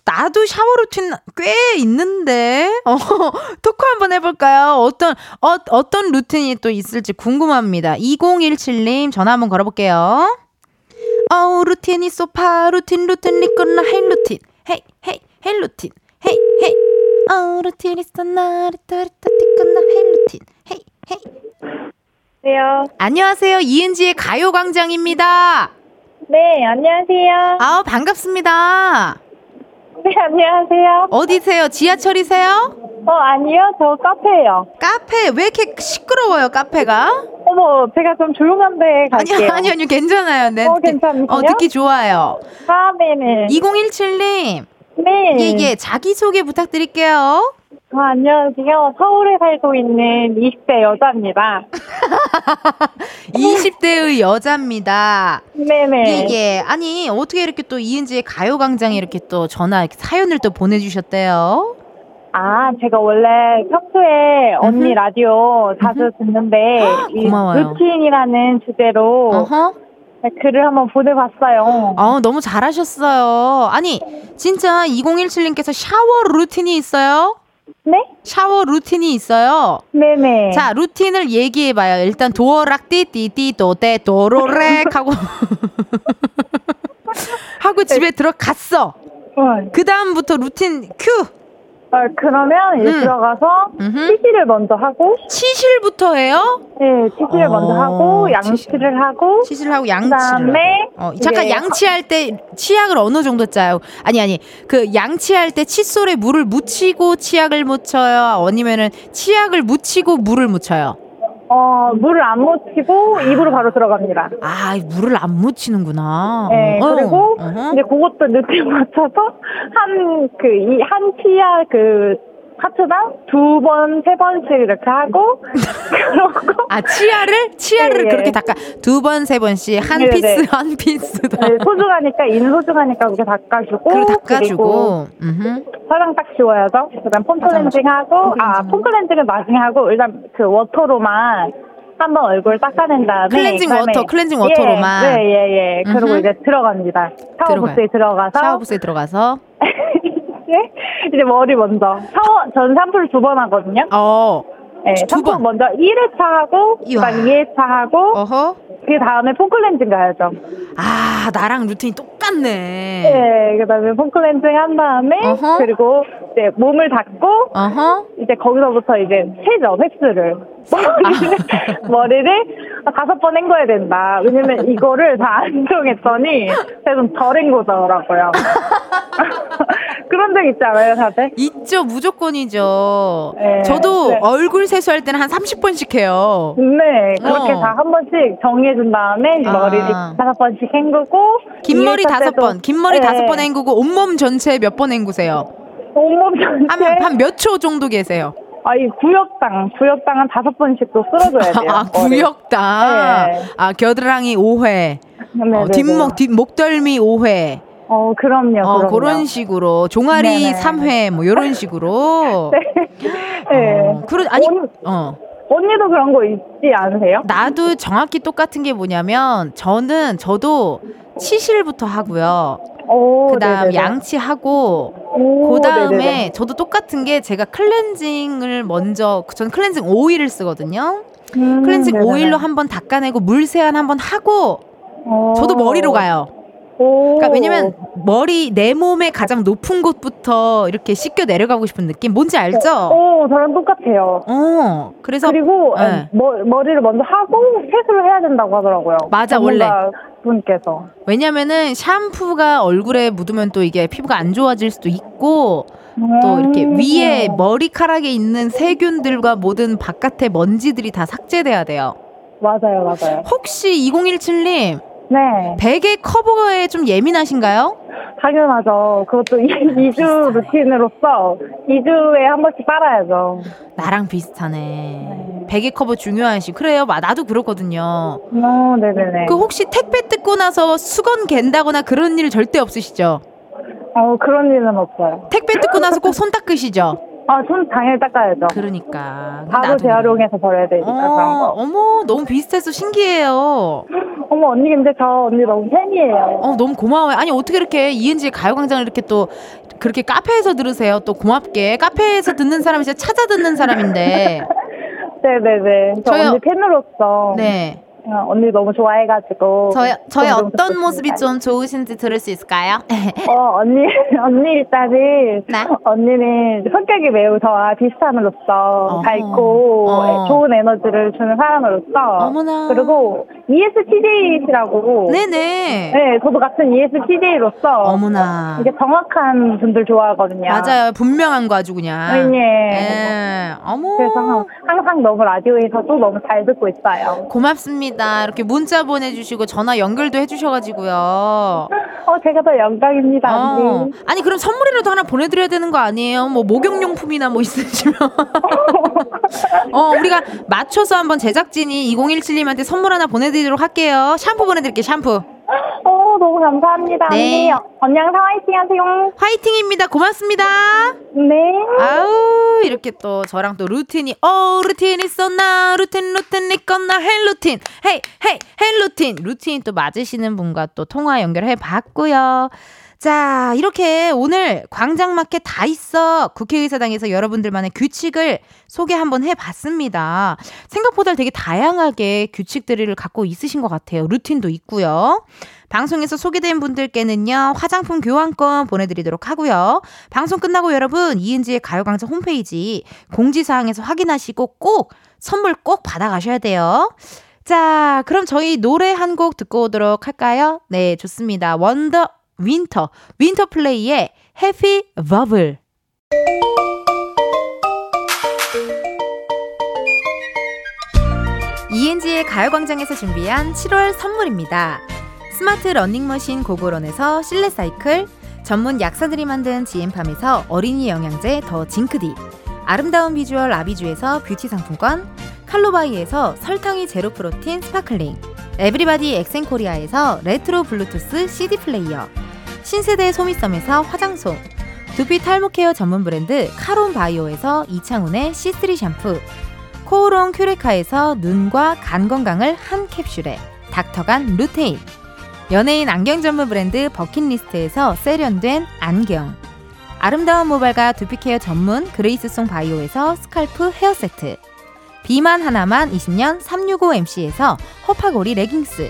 나도 샤워 루틴 꽤 있는데, 어, 토크 한번 해볼까요? 어떤, 어, 어떤 루틴이 또 있을지 궁금합니다. 2017님 전화 한번 걸어볼게요. 어, 루틴이 소파, 루틴, 루틴, 리꺼나, 헤이, 루틴. 헤이, 헤이, 헤이, 루틴. 헤이, 헤이. 어, 루틴이 쏘나, 리따, 리따, 티꺼나, 헤이, 루틴. 안녕하세요. 안녕하세요. 이은지의 가요광장입니다. 네, 안녕하세요. 아우, 반갑습니다. 네, 안녕하세요. 어디세요? 지하철이세요? 어, 아니요. 저 카페예요. 카페 왜 이렇게 시끄러워요 카페가? 어머, 제가 좀 조용한데 갈게요. 아니요 아니요 아니요 괜찮아요. 네, 어, 듣- 괜찮으세요? 어 듣기 좋아요. 아, 네네. 2017님 네. 예 예 자기 소개 부탁드릴게요. 아, 안녕하세요. 서울에 살고 있는 20대 여자입니다. 20대의 여자입니다. 네네. 예 예 아니 어떻게 이렇게 또 이은지의 가요광장에 이렇게 또 전화 이렇게 사연을 또 보내주셨대요. 아, 제가 원래 평소에 언니 라디오 자주 듣는데, 이 고마워요. 루틴이라는 주제로 어허. 글을 한번 보내봤어요. 어, 너무 잘하셨어요. 아니, 진짜 2017님께서 샤워 루틴이 있어요? 네? 샤워 루틴이 있어요. 네네. 자, 루틴을 얘기해봐요. 일단 도어락 띠띠띠 도대 도로렉 하고 하고 집에 들어갔어. 어, 그 다음부터 루틴 큐. 어, 그러면 이제 음. 들어가서 음흠. 치실을 먼저 하고, 치실부터 해요? 네, 치실을 어, 먼저 하고, 양치를 하고, 치실하고 양치를. 그다음에 어, 잠깐 양치할 때 치약을 어느 정도 짜요? 아니 아니 그 양치할 때 칫솔에 물을 묻히고 치약을 묻혀요? 아니면은 치약을 묻히고 물을 묻혀요? 어, 물을 안 묻히고 입으로 바로 들어갑니다. 아 물을 안 묻히는구나. 네, 어, 그리고 어허. 이제 그것도 루틴 맞춰서 한 그 이한 치아 그 파트당 두 번, 세 번씩 이렇게 하고 그러고 아 치아를 치아를 네, 그렇게 네. 닦아 두 번 세 번씩 한 네, 피스 네. 한 피스 다. 네, 소중하니까 인 소중하니까 그렇게 닦아주고 그리고 닦아주고. 화장 딱 지워야죠. 그 다음 폼 클렌징 하고 아, 폼 클렌징은 나중에 하고 일단 그 워터로만 한번 얼굴 닦아낸 다음에 클렌징 그다음에- 워터, 클렌징 워터로만. 예, 예, 예. 예. 그리고. 이제 들어갑니다. 샤워부스에 들어가서 샤워부스에 들어가서. 이제, 이제 머리 먼저 샤워 전 샴푸를 두 번 하거든요. 어. 네, 두 샴푸 번. 먼저 1회차 하고. 그다음 2회차 하고 어허. 그 다음에 폼 클렌징 가야죠. 아 나랑 루틴이 똑같네. 네, 그다음에 폼 클렌징 한 다음에 어허. 그리고 이제 몸을 닦고 어허. 이제 거기서부터 이제 세죠 획수를 머리를 머리를 다섯 번 헹궈야 된다. 왜냐면 이거를 다 안 정했더니 제가 좀덜 헹구더라고요. 그런 적 있지 않아요, 다들? 있죠, 무조건이죠. 네, 저도 네. 얼굴 세수할 때는 한 30번씩 해요. 네, 그렇게 어. 다한 번씩 정리해준 다음에 아. 머리를 다섯 번씩 헹구고 긴 머리 2회차 다섯 번, 긴 머리 네. 다섯 번 헹구고 온몸 전체에 몇번 헹구세요? 온몸 전체 한한몇 초 정도 계세요? 아, 이 구역당 구역당 한 다섯 번씩 또 쓸어줘야 돼요. 아 머리. 구역당, 네. 아 겨드랑이 5회, 네, 어, 네, 네. 뒷목 뒷 목덜미 5회, 어, 그럼요, 어 그럼요. 그런 식으로 종아리 네네. 3회 뭐 이런 식으로. 네. 어, 그런 아니 언- 어. 언니도 그런 거 있지 않으세요? 나도 정확히 똑같은 게 뭐냐면 저는 저도 치실부터 하고요. 오, 그다음 네네네. 양치하고 오, 그다음에 네네네. 저도 똑같은 게 제가 클렌징을 먼저 저는 클렌징 오일을 쓰거든요. 음, 클렌징 네네네. 오일로 한번 닦아내고 물 세안 한번 하고 오. 저도 머리로 가요. 오. 그러니까 왜냐면 머리 내 몸의 가장 높은 곳부터 이렇게 씻겨 내려가고 싶은 느낌 뭔지 알죠? 오, 저랑 똑같아요. 어. 그래서 그리고 네. 머, 머리를 먼저 하고 세수를 해야 된다고 하더라고요. 맞아, 전문가 분께서. 왜냐면은 샴푸가 얼굴에 묻으면 또 이게 피부가 안 좋아질 수도 있고 또 이렇게 음. 위에 머리카락에 있는 세균들과 모든 바깥의 먼지들이 다 삭제돼야 돼요. 맞아요, 맞아요. 혹시 2017님 네, 베개 커버에 좀 예민하신가요? 당연하죠. 그것도 2주 루틴으로서 2주에 한 번씩 빨아야죠. 나랑 비슷하네. 베개 커버 중요하시. 그래요. 마- 나도 그렇거든요. 어, 네네네. 그 혹시 택배 뜯고 나서 수건 갠다거나 그런 일 절대 없으시죠? 어, 그런 일은 없어요. 택배 뜯고 나서 꼭 손 닦으시죠? 아, 손 당연히 닦아야죠. 그러니까. 바로 재활용해서 버려야 되니까 그런 어, 거. 어머, 너무 비슷해서 신기해요. 어머, 언니 근데 저 언니 너무 팬이에요. 어, 너무 고마워요. 아니, 어떻게 이렇게 이은지의 가요광장을 이렇게 또 그렇게 카페에서 들으세요? 또 고맙게. 카페에서 듣는 사람이 진짜 찾아 듣는 사람인데. 네네네. 저 저요- 언니 팬으로서 네. 어, 언니 너무 좋아해가지고. 저희, 저희 어떤. 모습이 좀 좋으신지 들을 수 있을까요? 어, 언니, 언니 일단은, 네. 언니는 성격이 매우 저와 비슷함으로써 어허. 밝고 어. 좋은 에너지를 주는 사람으로서. 어머나. 그리고 ESTJ시라고. 네네. 네, 저도 같은 ESTJ로서. 어머나. 이게 정확한 분들 좋아하거든요. 맞아요. 분명한 거 아주 그냥. 네. 예. 어머. 그래서 항상 너무 라디오에서도 너무 잘 듣고 있어요. 고맙습니다. 이렇게 문자 보내주시고 전화 연결도 해주셔가지고요. 어, 제가 더 영광입니다, 어. 아니 그럼 선물이라도 하나 보내드려야 되는 거 아니에요? 뭐 목욕용품이나 뭐 있으시면 어 우리가 맞춰서 한번 제작진이 2017님한테 선물 하나 보내드리도록 할게요 샴푸 보내드릴게요 샴푸 어, 너무 감사합니다. 네. 언니, 항상 화이팅 하세요. 화이팅입니다. 고맙습니다. 네. 아우 이렇게 또 저랑 또 루틴이 어 루틴 있었나 루틴 루틴 있었나 헬 루틴 hey hey 헬 루틴 루틴 또 맞으시는 분과 또 통화 연결해 봤고요. 자 이렇게 오늘 광장마켓 다 있어 국회의사당에서 여러분들만의 규칙을 소개 한번 해봤습니다. 생각보다 되게 다양하게 규칙들을 갖고 있으신 것 같아요. 루틴도 있고요. 방송에서 소개된 분들께는요, 화장품 교환권 보내드리도록 하고요. 방송 끝나고 여러분, 이은지의 가요광장 홈페이지 공지사항에서 확인하시고 꼭 선물 꼭 받아가셔야 돼요. 자, 그럼 저희 노래 한 곡 듣고 오도록 할까요? 네, 좋습니다. 원더 윈터, 윈터 플레이의 Happy Bubble. 이은지의 가요광장에서 준비한 7월 선물입니다. 스마트 러닝머신 고고런에서 실내 사이클, 전문 약사들이 만든 지엠팜에서 어린이 영양제 더 징크디, 아름다운 비주얼 아비주에서 뷰티 상품권, 칼로바이에서 설탕이 제로 프로틴 스파클링, 에브리바디 엑센코리아에서 레트로 블루투스 CD 플레이어, 신세대 소미섬에서 화장솜, 두피 탈모 케어 전문 브랜드 카론 바이오에서 이창훈의 C3 샴푸, 코오롱 큐레카에서 눈과 간 건강을 한 캡슐에 닥터간 루테인, 연예인 안경 전문 브랜드 버킷리스트에서 세련된 안경, 아름다운 모발과 두피 케어 전문 그레이스송 바이오에서 스칼프 헤어 세트, 비만 하나만 20년 365MC에서 허파고리 레깅스,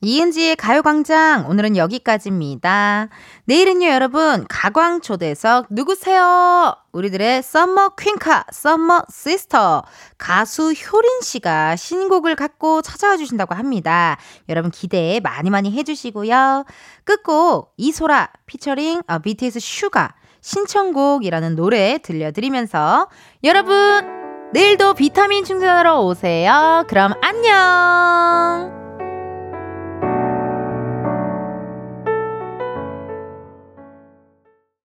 이은지의 가요광장 오늘은 여기까지입니다. 내일은요 여러분 가광초대석 누구세요? 우리들의 summer 퀸카 summer sister 가수 효린 씨가 신곡을 갖고 찾아와 주신다고 합니다. 여러분 기대 많이 많이 해주시고요. 끝곡 이소라 피처링 어, BTS 슈가 신청곡이라는 노래 들려드리면서 여러분 내일도 비타민 충전하러 오세요. 그럼 안녕.